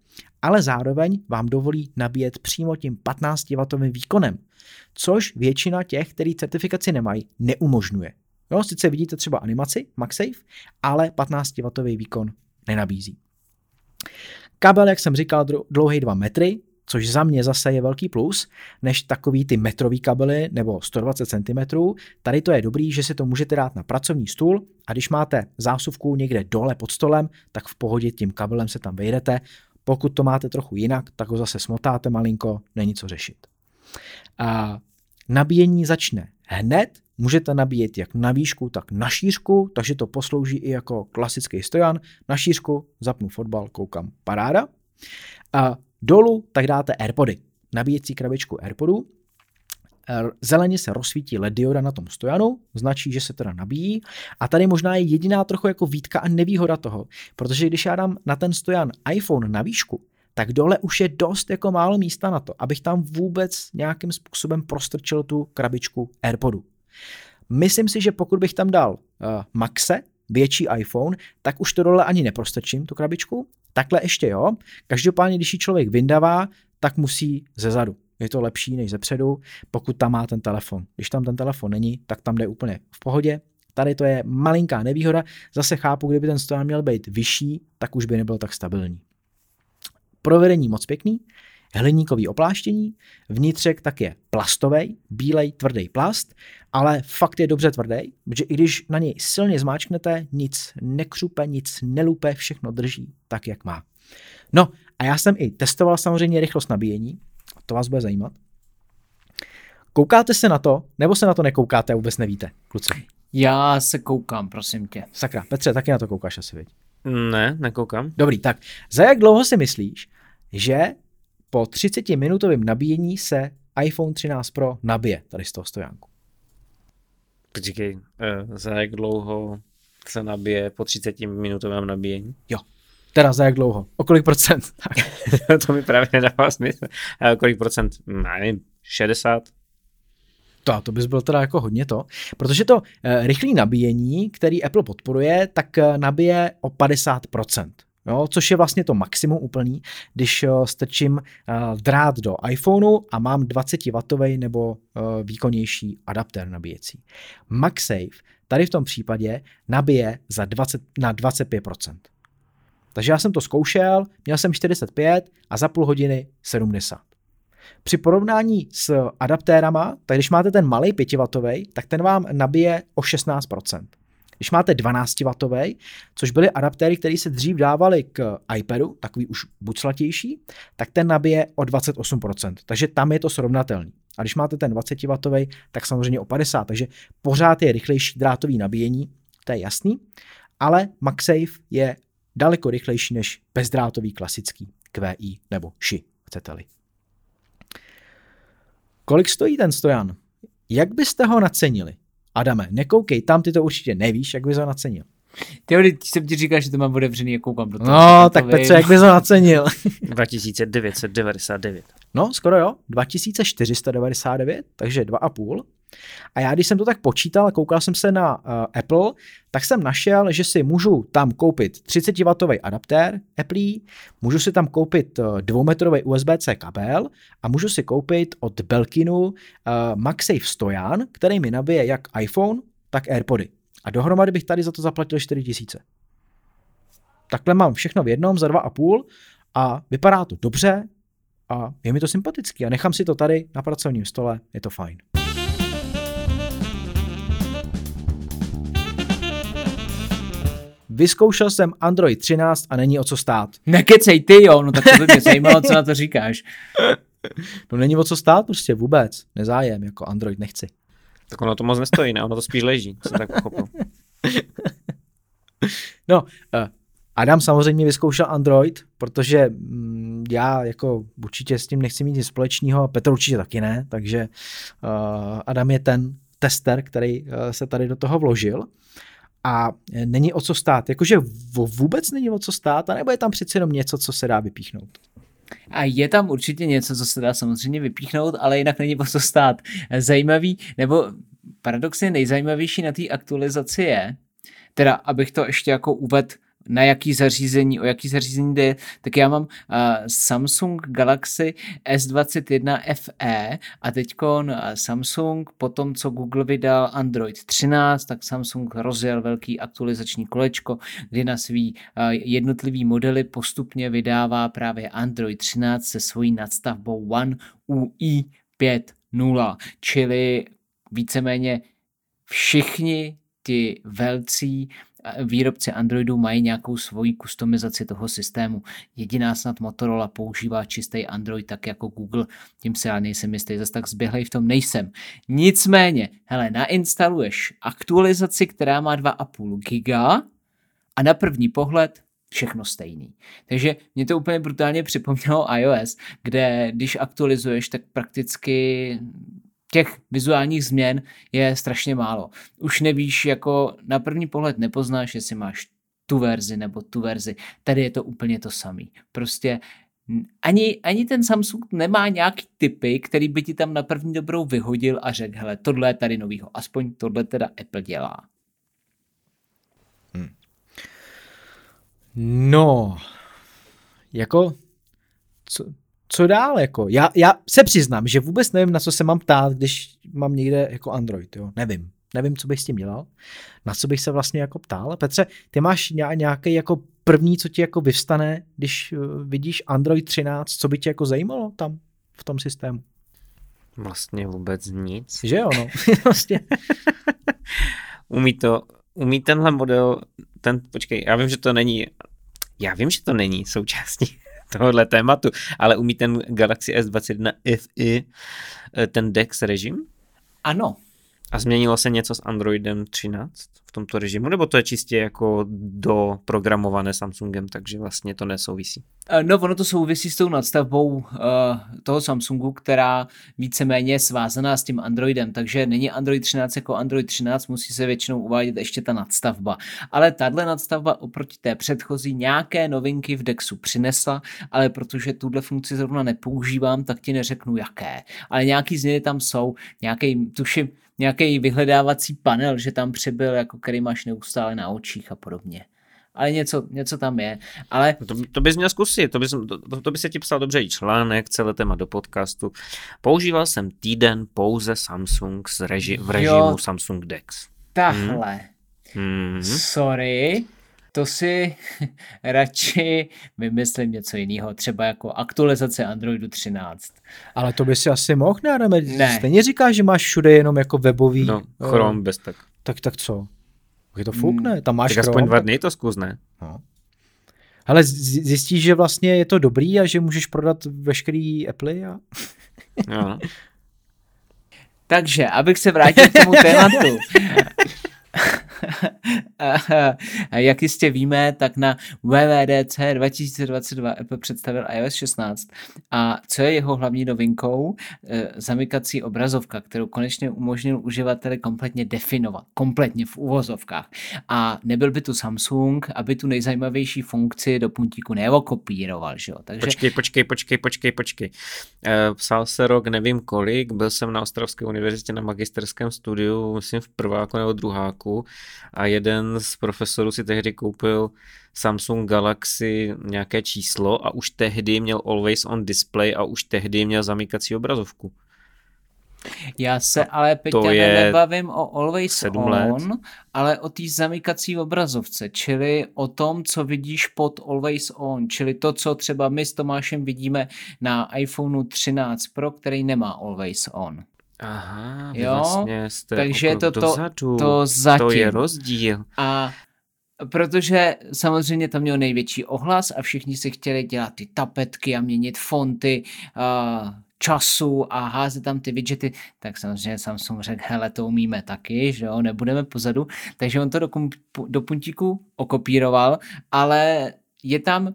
ale zároveň vám dovolí nabíjet přímo tím 15W výkonem, což většina těch, který certifikaci nemají, neumožňuje. Jo, sice vidíte třeba animaci MagSafe, ale 15W výkon nenabízí. Kabel, jak jsem říkal, dlouhý 2 metry, což za mě zase je velký plus, než takový ty metrový kabely nebo 120 cm. Tady to je dobrý, že si to můžete dát na pracovní stůl a když máte zásuvku někde dole pod stolem, tak v pohodě tím kabelem se tam vejdete. Pokud to máte trochu jinak, tak ho zase smotáte malinko, není co řešit. A nabíjení začne hned, můžete nabíjet jak na výšku, tak na šířku, takže to poslouží i jako klasický stojan. Na šířku zapnu fotbal, koukám, paráda. A dolů tak dáte Airpody, nabíjecí krabičku Airpodů. Zeleně se rozsvítí LED dioda na tom stojanu, značí, že se teda nabíjí. A tady možná je jediná trochu jako výtka a nevýhoda toho, protože když já dám na ten stojan iPhone na výšku, tak dole už je dost jako málo místa na to, abych tam vůbec nějakým způsobem prostrčil tu krabičku AirPodu. Myslím si, že pokud bych tam dal uh, Maxe, větší iPhone, tak už to dole ani neprostrčím, tu krabičku. Takhle ještě jo. Každopádně, když ji člověk vyndává, tak musí ze zadu. Je to lepší než ze předu, pokud tam má ten telefon. Když tam ten telefon není, tak tam jde úplně v pohodě. Tady to je malinká nevýhoda. Zase chápu, kdyby ten stojan měl být vyšší, tak už by nebyl tak stabilní. Provedení moc pěkný, hliníkový opláštění, vnitřek tak je plastový, bílej, tvrdý plast, ale fakt je dobře tvrdý, protože i když na něj silně zmáčknete, nic nekřupe, nic nelupe, všechno drží tak, jak má. No a já jsem i testoval samozřejmě rychlost nabíjení, to vás bude zajímat. Koukáte se na to, nebo se na to nekoukáte a vůbec nevíte, kluci? Já se koukám, prosím tě. Sakra, Petře, taky na to koukáš asi, viď? Ne, nekoukám. Dobrý, tak za jak dlouho si myslíš, že po 30 minutovém nabíjení se iPhone 13 Pro nabije tady z toho stojánku? Počkej, uh, za jak dlouho se nabije po 30 minutovém nabíjení? Jo, teda za jak dlouho? O kolik procent? [laughs] to mi právě nedává smysl. Uh, kolik procent? Hm, nevím, 60? To, to bys byl teda jako hodně to, protože to uh, rychlé nabíjení, který Apple podporuje, tak nabije o 50%. Jo, což je vlastně to maximum úplný, když uh, strčím uh, drát do iPhoneu a mám 20W nebo uh, výkonnější adaptér nabíjecí. MagSafe tady v tom případě nabije za 20, na 25%. Takže já jsem to zkoušel, měl jsem 45 a za půl hodiny 70. Při porovnání s adaptérama, tak když máte ten malý 5W, tak ten vám nabije o 16%. Když máte 12W, což byly adaptéry, které se dřív dávaly k iPadu, takový už buclatější, tak ten nabije o 28%. Takže tam je to srovnatelný. A když máte ten 20W, tak samozřejmě o 50, takže pořád je rychlejší drátový nabíjení, to je jasný, ale MagSafe je daleko rychlejší než bezdrátový klasický QI nebo SHI, chcete-li. Kolik stojí ten stojan? Jak byste ho nacenili? Adame, nekoukej tam, ty to určitě nevíš, jak bys ho nacenil. Ty když jsem ti říkal, že to mám otevřený a koukám do toho. No, tak Petře, jak bys ho nacenil? [laughs] 2999. No, skoro jo, 2499, takže 2,5. A já, když jsem to tak počítal a koukal jsem se na uh, Apple, tak jsem našel, že si můžu tam koupit 30W adaptér Apple, můžu si tam koupit uh, 2metrový USB-C kabel a můžu si koupit od Belkinu uh, MagSafe stojan, který mi nabije jak iPhone, tak AirPody. A dohromady bych tady za to zaplatil 4000. Takhle mám všechno v jednom za 2,5 a vypadá to dobře a je mi to sympatický a nechám si to tady na pracovním stole, je to fajn. Vyzkoušel jsem Android 13 a není o co stát. Nekecej ty jo, no tak to by mě zajímalo, co na to říkáš. No není o co stát prostě vůbec, nezájem, jako Android nechci. Tak ono to moc nestojí, ne? Ono to spíš leží, co tak pochopil. [laughs] no, uh, Adam samozřejmě vyzkoušel Android, protože mm, já jako určitě s tím nechci mít nic společného, Petr určitě taky ne, takže uh, Adam je ten tester, který uh, se tady do toho vložil a není o co stát. Jakože vůbec není o co stát, anebo je tam přeci jenom něco, co se dá vypíchnout. A je tam určitě něco, co se dá samozřejmě vypíchnout, ale jinak není o co stát. Zajímavý, nebo paradoxně nejzajímavější na té aktualizaci je, teda abych to ještě jako uvedl na jaký zařízení, o jaký zařízení jde, tak já mám uh, Samsung Galaxy S21 FE a teď uh, Samsung po tom, co Google vydal Android 13, tak Samsung rozjel velký aktualizační kolečko, kdy na svý uh, jednotlivý modely postupně vydává právě Android 13 se svojí nadstavbou One UI 5.0, čili víceméně všichni ti velcí výrobci Androidu mají nějakou svoji kustomizaci toho systému. Jediná snad Motorola používá čistý Android tak jako Google, tím se já nejsem jistý, zase tak zběhlej v tom nejsem. Nicméně, hele, nainstaluješ aktualizaci, která má 2,5 giga a na první pohled všechno stejný. Takže mě to úplně brutálně připomnělo iOS, kde když aktualizuješ, tak prakticky těch vizuálních změn je strašně málo. Už nevíš, jako na první pohled nepoznáš, jestli máš tu verzi nebo tu verzi. Tady je to úplně to samý. Prostě ani, ani ten Samsung nemá nějaký typy, který by ti tam na první dobrou vyhodil a řekl, hele, tohle je tady novýho. Aspoň tohle teda Apple dělá. Hmm. No, jako, co, co dál, jako? Já, já se přiznám, že vůbec nevím, na co se mám ptát, když mám někde jako Android, jo, nevím. Nevím, co bych s tím dělal, na co bych se vlastně jako ptal. Petře, ty máš nějaký jako první, co ti jako vyvstane, když eh, vidíš Android 13, co by tě jako zajímalo tam v tom systému? Vlastně vůbec nic. Že jo, no. [laughs] [laughs] vlastně. umí to, umí tenhle model, ten, počkej, já vím, že to není, já vím, že to není součástí tohohle tématu, ale umí ten Galaxy S21 FE ten DeX režim? Ano. A změnilo se něco s Androidem 13 v tomto režimu, nebo to je čistě jako doprogramované Samsungem, takže vlastně to nesouvisí? Eh, no, ono to souvisí s tou nadstavbou uh, toho Samsungu, která víceméně je svázaná s tím Androidem, takže není Android 13 jako Android 13, musí se většinou uvádět ještě ta nadstavba. Ale tahle nadstavba oproti té předchozí nějaké novinky v DeXu přinesla, ale protože tuhle funkci zrovna nepoužívám, tak ti neřeknu jaké. Ale nějaký změny tam jsou, nějaký, tuším, nějaký vyhledávací panel, že tam přibyl, jako který máš neustále na očích a podobně ale něco, něco tam je. Ale... To, to bys měl zkusit, to, bys, to, to by se ti psal dobře i článek, celé téma do podcastu. Používal jsem týden pouze Samsung z reži, v režimu jo, Samsung DeX. Tahle. Hmm. hmm. Sorry, to si [laughs] radši vymyslím něco jiného, třeba jako aktualizace Androidu 13. Ale to by si asi mohl, ne? ne. Stejně říkáš, že máš všude jenom jako webový... No, Chrome uh, bez tak. Tak, tak co? Je to fuk, ne? Tam máš tak aspoň dva dny to zkus, ne? No. Ale zjistíš, že vlastně je to dobrý a že můžeš prodat veškerý Apple a... no. Takže, abych se vrátil k tomu tématu. [laughs] [laughs] Jak jistě víme, tak na WWDC 2022 Apple představil iOS 16 a co je jeho hlavní novinkou? E, zamykací obrazovka, kterou konečně umožnil uživateli kompletně definovat, kompletně v uvozovkách. A nebyl by tu Samsung, aby tu nejzajímavější funkci do puntíku neokopíroval, že jo? Takže... Počkej, počkej, počkej, počkej, počkej. E, psal se rok nevím kolik, byl jsem na Ostravské univerzitě na magisterském studiu, myslím v prváku nebo druháku a jeden z profesorů si tehdy koupil Samsung Galaxy nějaké číslo a už tehdy měl Always On Display a už tehdy měl zamykací obrazovku. Já se a ale Peťa nebavím o Always On, let. ale o té zamykací obrazovce, čili o tom, co vidíš pod Always On, čili to, co třeba my s Tomášem vidíme na iPhoneu 13 Pro, který nemá Always On. Aha, jo? vlastně jste takže to, to, dozadu. to zatím. To je rozdíl. A protože samozřejmě tam měl největší ohlas a všichni si chtěli dělat ty tapetky a měnit fonty. A času a házet tam ty widgety, tak samozřejmě Samsung řekl, hele, to umíme taky, že jo, nebudeme pozadu, takže on to do, do puntíku okopíroval, ale je tam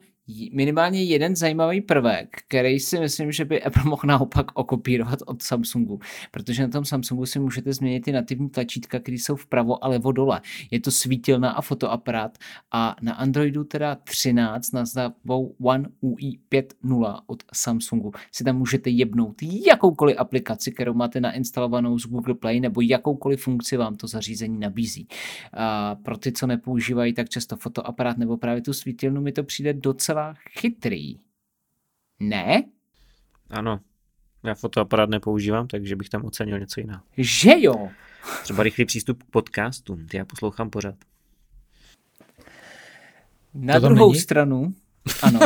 minimálně jeden zajímavý prvek, který si myslím, že by Apple mohl naopak okopírovat od Samsungu, protože na tom Samsungu si můžete změnit ty nativní tlačítka, které jsou vpravo a levo dole. Je to svítilna a fotoaparát a na Androidu teda 13 na znakovou One UI 5.0 od Samsungu si tam můžete jebnout jakoukoliv aplikaci, kterou máte nainstalovanou z Google Play nebo jakoukoliv funkci vám to zařízení nabízí. A pro ty, co nepoužívají tak často fotoaparát nebo právě tu svítilnu, mi to přijde docela docela chytrý. Ne? Ano. Já fotoaparát nepoužívám, takže bych tam ocenil něco jiného. Že jo? Třeba rychlý přístup k podcastům. Ty já poslouchám pořád. Na to druhou není? stranu, [laughs] ano.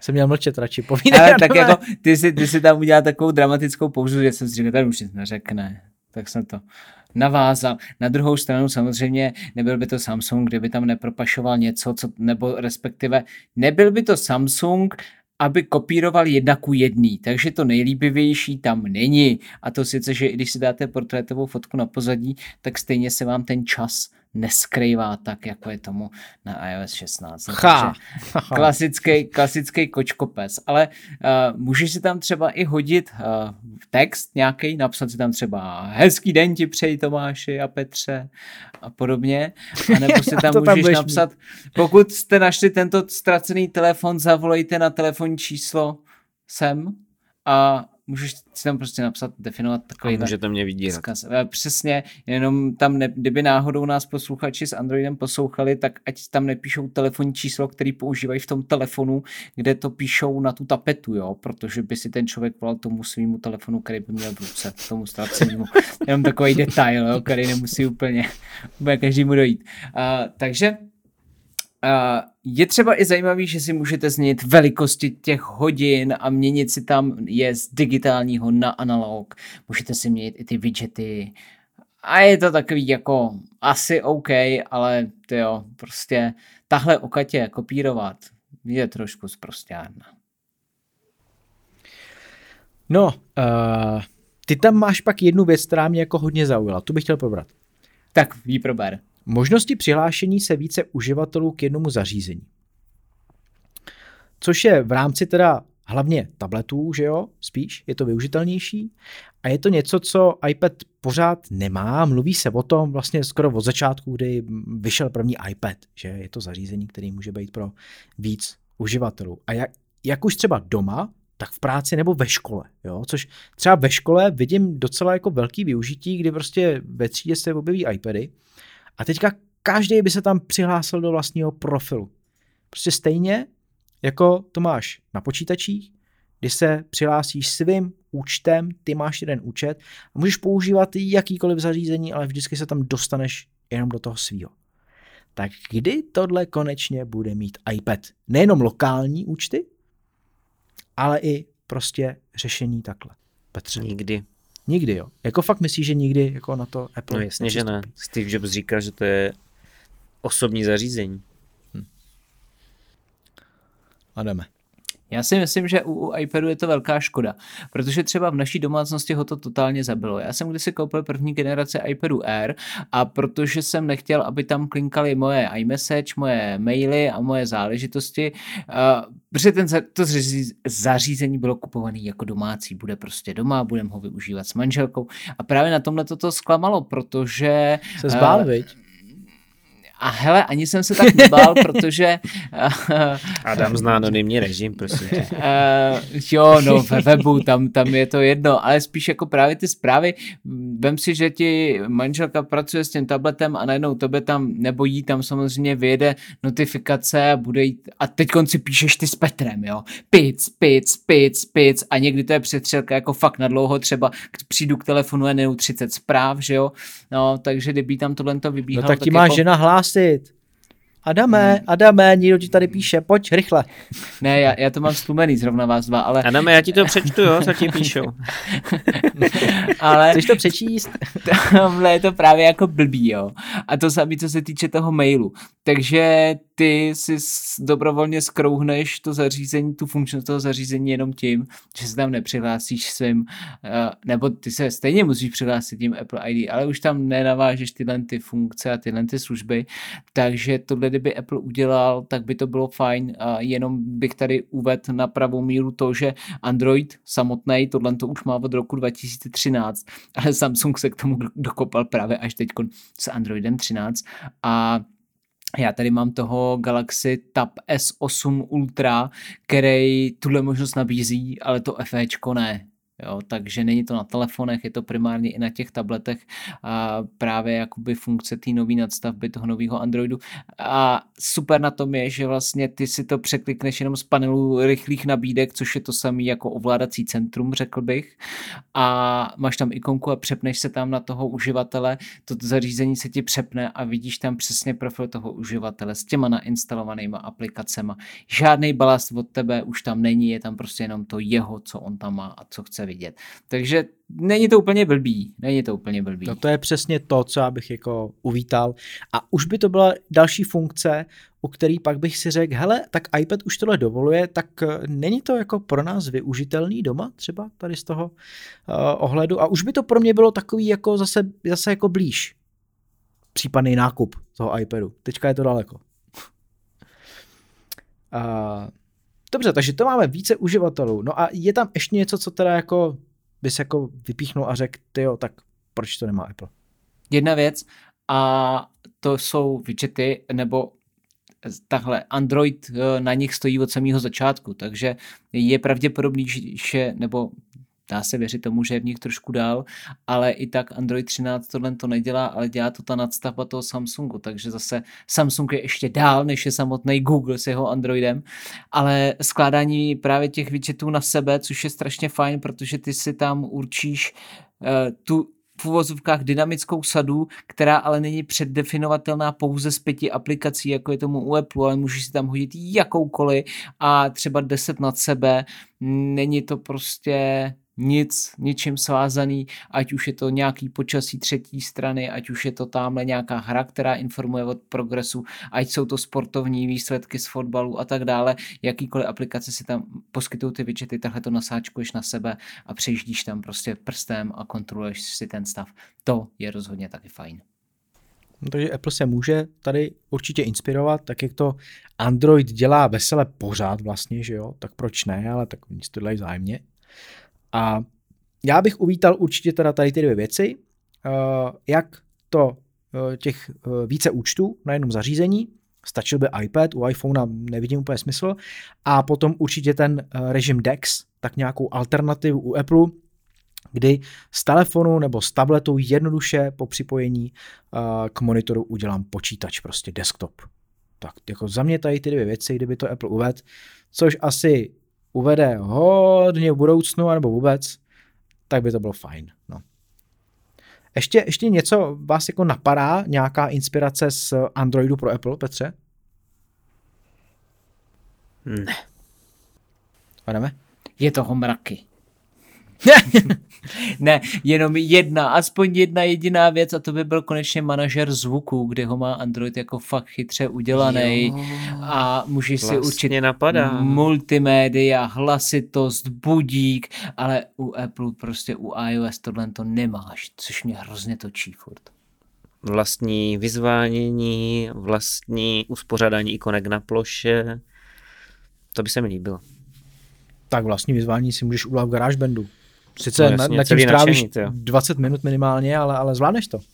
jsem měl mlčet radši, povídej. Ale tak jako, ty jsi, ty jsi tam udělal takovou dramatickou pauzu, že jsem si říkal, tady už nic neřekne. Tak jsem to navázal. Na druhou stranu samozřejmě nebyl by to Samsung, kdyby tam nepropašoval něco, co, nebo respektive nebyl by to Samsung, aby kopíroval jedna ku jedný, takže to nejlíbivější tam není. A to sice, že i když si dáte portrétovou fotku na pozadí, tak stejně se vám ten čas neskrývá tak, jako je tomu na iOS 16. Ha. klasický, klasický kočkopes. Ale uh, můžeš si tam třeba i hodit uh, text nějaký, napsat si tam třeba hezký den ti přeji Tomáši a Petře a podobně. A [laughs] nebo si tam můžeš tam napsat, mít. pokud jste našli tento ztracený telefon, zavolejte na telefonní číslo sem a můžeš si tam prostě napsat, definovat takový. A můžete mě vydírat. Vzkaz. Přesně, jenom tam, ne, kdyby náhodou nás posluchači s Androidem poslouchali, tak ať tam nepíšou telefonní číslo, který používají v tom telefonu, kde to píšou na tu tapetu, jo, protože by si ten člověk volal tomu svýmu telefonu, který by měl v ruce, tomu ztracenému. jenom takový detail, jo, který nemusí úplně, úplně každému dojít. Uh, takže Uh, je třeba i zajímavý, že si můžete změnit velikosti těch hodin a měnit si tam je z digitálního na analog. Můžete si měnit i ty widgety. A je to takový jako asi OK, ale to jo, prostě tahle okatě kopírovat je trošku zprostárna. No, uh, ty tam máš pak jednu věc, která mě jako hodně zaujala. Tu bych chtěl probrat. Tak, ví prober. Možnosti přihlášení se více uživatelů k jednomu zařízení. Což je v rámci teda hlavně tabletů, že jo, spíš, je to využitelnější. A je to něco, co iPad pořád nemá, mluví se o tom vlastně skoro od začátku, kdy vyšel první iPad, že je to zařízení, který může být pro víc uživatelů. A jak, jak už třeba doma, tak v práci nebo ve škole, jo? což třeba ve škole vidím docela jako velký využití, kdy prostě ve třídě se objeví iPady a teďka každý by se tam přihlásil do vlastního profilu. Prostě stejně, jako to máš na počítačích, kdy se přihlásíš svým účtem, ty máš jeden účet a můžeš používat jakýkoliv zařízení, ale vždycky se tam dostaneš jenom do toho svýho. Tak kdy tohle konečně bude mít iPad? Nejenom lokální účty, ale i prostě řešení takhle. Petře. Nikdy. Nikdy, jo. Jako fakt myslíš, že nikdy jako na to Apple No jasně, že ne. Steve Jobs říká, že to je osobní zařízení. Hm. A jdeme. Já si myslím, že u, iPadu je to velká škoda, protože třeba v naší domácnosti ho to totálně zabilo. Já jsem kdysi koupil první generace iPadu Air a protože jsem nechtěl, aby tam klinkaly moje iMessage, moje maily a moje záležitosti, uh, protože ten, to zařízení bylo kupované jako domácí, bude prostě doma, budeme ho využívat s manželkou a právě na tomhle toto zklamalo, protože... Se zbál, uh, a hele, ani jsem se tak nebál, [laughs] protože... Adam zná anonymní režim, prosím tě. Uh, [laughs] jo, no, ve webu, tam, tam je to jedno, ale spíš jako právě ty zprávy. Vem si, že ti manželka pracuje s tím tabletem a najednou tebe tam, nebo jí tam samozřejmě vyjede notifikace a bude jít, a teď konci píšeš ty s Petrem, jo. Pic, pic, pic, pic a někdy to je přetřelka jako fakt na dlouho, třeba přijdu k telefonu a 30 zpráv, že jo. No, takže kdyby tam tohle to vybíhalo. No tak ti tak má jako... žena hlas hlásit. Adame, hmm. Adame, někdo ti tady píše, pojď, rychle. Ne, já, já to mám vzpomíný zrovna vás dva, ale... Adame, já ti to přečtu, jo, co ti [laughs] píšou. ale... Chceš to přečíst? Tohle je to právě jako blbý, jo. A to samé, co se týče toho mailu. Takže ty si dobrovolně skrouhneš to zařízení, tu funkčnost toho zařízení jenom tím, že se tam nepřihlásíš svým, eh, nebo ty se stejně musíš přihlásit tím Apple ID, ale už tam nenavážeš tyhle ty funkce a tyhle ty služby, takže tohle, kdyby Apple udělal, tak by to bylo fajn. A jenom bych tady uvedl na pravou míru to, že Android samotný, tohle to už má od roku 2013, ale Samsung se k tomu dokopal právě až teď s Androidem 13 a já tady mám toho Galaxy Tab S8 Ultra, který tuhle možnost nabízí, ale to FEčko ne. Jo, takže není to na telefonech, je to primárně i na těch tabletech a právě jakoby funkce té nové nadstavby toho nového Androidu. A super na tom je, že vlastně ty si to překlikneš jenom z panelu rychlých nabídek, což je to samý jako ovládací centrum, řekl bych. A máš tam ikonku a přepneš se tam na toho uživatele, to zařízení se ti přepne a vidíš tam přesně profil toho uživatele s těma nainstalovanýma aplikacema. Žádný balast od tebe už tam není, je tam prostě jenom to jeho, co on tam má a co chce vidět. Takže není to úplně blbý, není to úplně blbý. No to je přesně to, co já bych jako uvítal. A už by to byla další funkce, u který pak bych si řekl, hele, tak iPad už tohle dovoluje, tak eh, není to jako pro nás využitelný doma třeba tady z toho uh, ohledu. A už by to pro mě bylo takový jako zase, zase jako blíž. Případný nákup toho iPadu. Teďka je to daleko. [laughs] Uh, dobře, takže to máme více uživatelů. No a je tam ještě něco, co teda jako bys jako vypíchnul a řekl, jo, tak proč to nemá Apple? Jedna věc a to jsou widgety nebo takhle Android eh, na nich stojí od samého začátku, takže je pravděpodobný, že, nebo dá se věřit tomu, že je v nich trošku dál, ale i tak Android 13 tohle to nedělá, ale dělá to ta nadstavba toho Samsungu, takže zase Samsung je ještě dál, než je samotný Google s jeho Androidem, ale skládání právě těch widgetů na sebe, což je strašně fajn, protože ty si tam určíš uh, tu v uvozovkách dynamickou sadu, která ale není předdefinovatelná pouze z pěti aplikací, jako je tomu u Apple, ale můžeš si tam hodit jakoukoliv a třeba deset nad sebe. Není to prostě nic, ničím svázaný, ať už je to nějaký počasí třetí strany, ať už je to tamhle nějaká hra, která informuje o progresu, ať jsou to sportovní výsledky z fotbalu a tak dále, jakýkoliv aplikace si tam poskytují ty widgety, takhle to nasáčkuješ na sebe a přejíždíš tam prostě prstem a kontroluješ si ten stav. To je rozhodně taky fajn. No, takže Apple se může tady určitě inspirovat, tak jak to Android dělá vesele pořád vlastně, že jo, tak proč ne, ale tak oni to dělají zájemně. A já bych uvítal určitě teda tady ty dvě věci, jak to těch více účtů na jednom zařízení, stačil by iPad, u iPhonea nevidím úplně smysl, a potom určitě ten režim DeX, tak nějakou alternativu u Apple, kdy z telefonu nebo z tabletu jednoduše po připojení k monitoru udělám počítač, prostě desktop. Tak jako za mě tady ty dvě věci, kdyby to Apple uvedl, což asi uvede hodně v budoucnu, nebo vůbec, tak by to bylo fajn. No. Ještě, ještě něco vás jako napadá, nějaká inspirace z Androidu pro Apple, Petře? Ne. Adame? Je toho mraky. [laughs] ne, jenom jedna, aspoň jedna jediná věc a to by byl konečně manažer zvuku, kde ho má Android jako fakt chytře udělaný a můžeš Vlastně si určit napadá. multimédia, hlasitost, budík, ale u Apple prostě u iOS tohle to nemáš, což mě hrozně točí furt. Vlastní vyzvánění, vlastní uspořádání ikonek na ploše, to by se mi líbilo. Tak vlastní vyzvání si můžeš udělat v GarageBandu. Sice No jasně, na, na tím strávíš nadšení, tyjo. 20 minut minimálně, ale, ale zvládneš to. [laughs]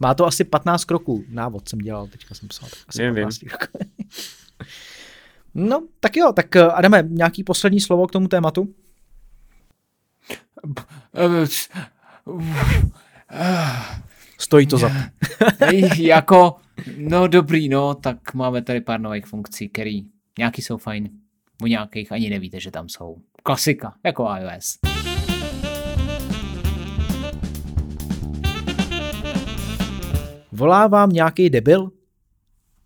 Má to asi 15 kroků. Návod jsem dělal, teďka jsem psal. Asi Vím, 15 kroků. [laughs] no, tak jo, tak eh, Adame, nějaký poslední slovo k tomu tématu? Stojí to za to. [laughs] jako, no dobrý, no, tak máme tady pár nových funkcí, který nějaký jsou fajn, u nějakých ani nevíte, že tam jsou. Klasika, jako iOS. Volá vám nějaký debil?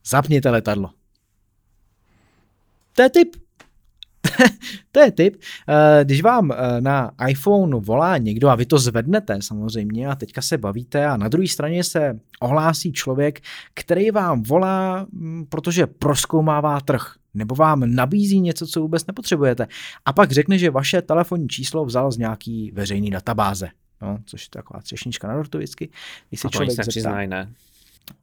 Zapněte letadlo. To je tip. [laughs] To je tip. Eh, Když vám eh, na iPhone volá někdo a vy to zvednete samozřejmě a teďka se bavíte a na druhé straně se ohlásí člověk, který vám volá, mm, protože proskoumává trh nebo vám nabízí něco, co vůbec nepotřebujete. A pak řekne, že vaše telefonní číslo vzal z nějaký veřejný databáze. No, což je taková třešnička na dortu vždycky. Když se člověk se zeptá, přiznají, ne?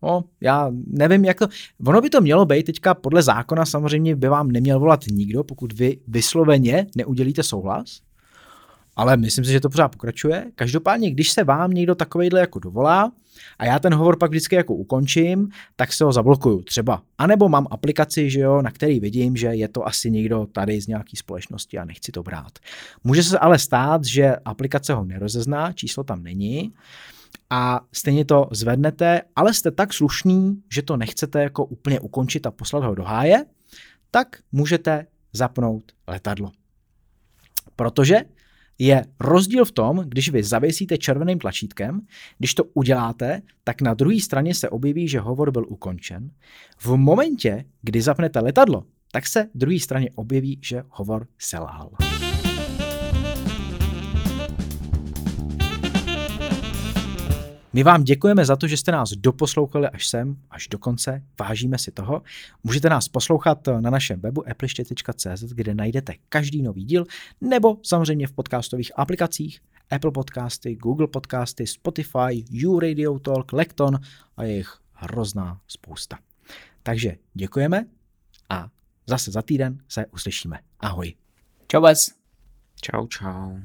No, já nevím, jak to... Ono by to mělo být teďka podle zákona, samozřejmě by vám neměl volat nikdo, pokud vy vysloveně neudělíte souhlas. Ale myslím si, že to pořád pokračuje. Každopádně, když se vám někdo takovejhle jako dovolá a já ten hovor pak vždycky jako ukončím, tak se ho zablokuju třeba. A nebo mám aplikaci, že jo, na který vidím, že je to asi někdo tady z nějaký společnosti a nechci to brát. Může se ale stát, že aplikace ho nerozezná, číslo tam není a stejně to zvednete, ale jste tak slušný, že to nechcete jako úplně ukončit a poslat ho do háje, tak můžete zapnout letadlo. Protože je rozdíl v tom, když vy zavěsíte červeným tlačítkem, když to uděláte, tak na druhé straně se objeví, že hovor byl ukončen. V momentě, kdy zapnete letadlo, tak se druhé straně objeví, že hovor selhal. My vám děkujeme za to, že jste nás doposlouchali až sem, až do konce. Vážíme si toho. Můžete nás poslouchat na našem webu appliště.cz, kde najdete každý nový díl, nebo samozřejmě v podcastových aplikacích Apple Podcasty, Google Podcasty, Spotify, You Radio Talk, Lekton a je jich hrozná spousta. Takže děkujeme a zase za týden se uslyšíme. Ahoj. Čau vás. Čau, čau.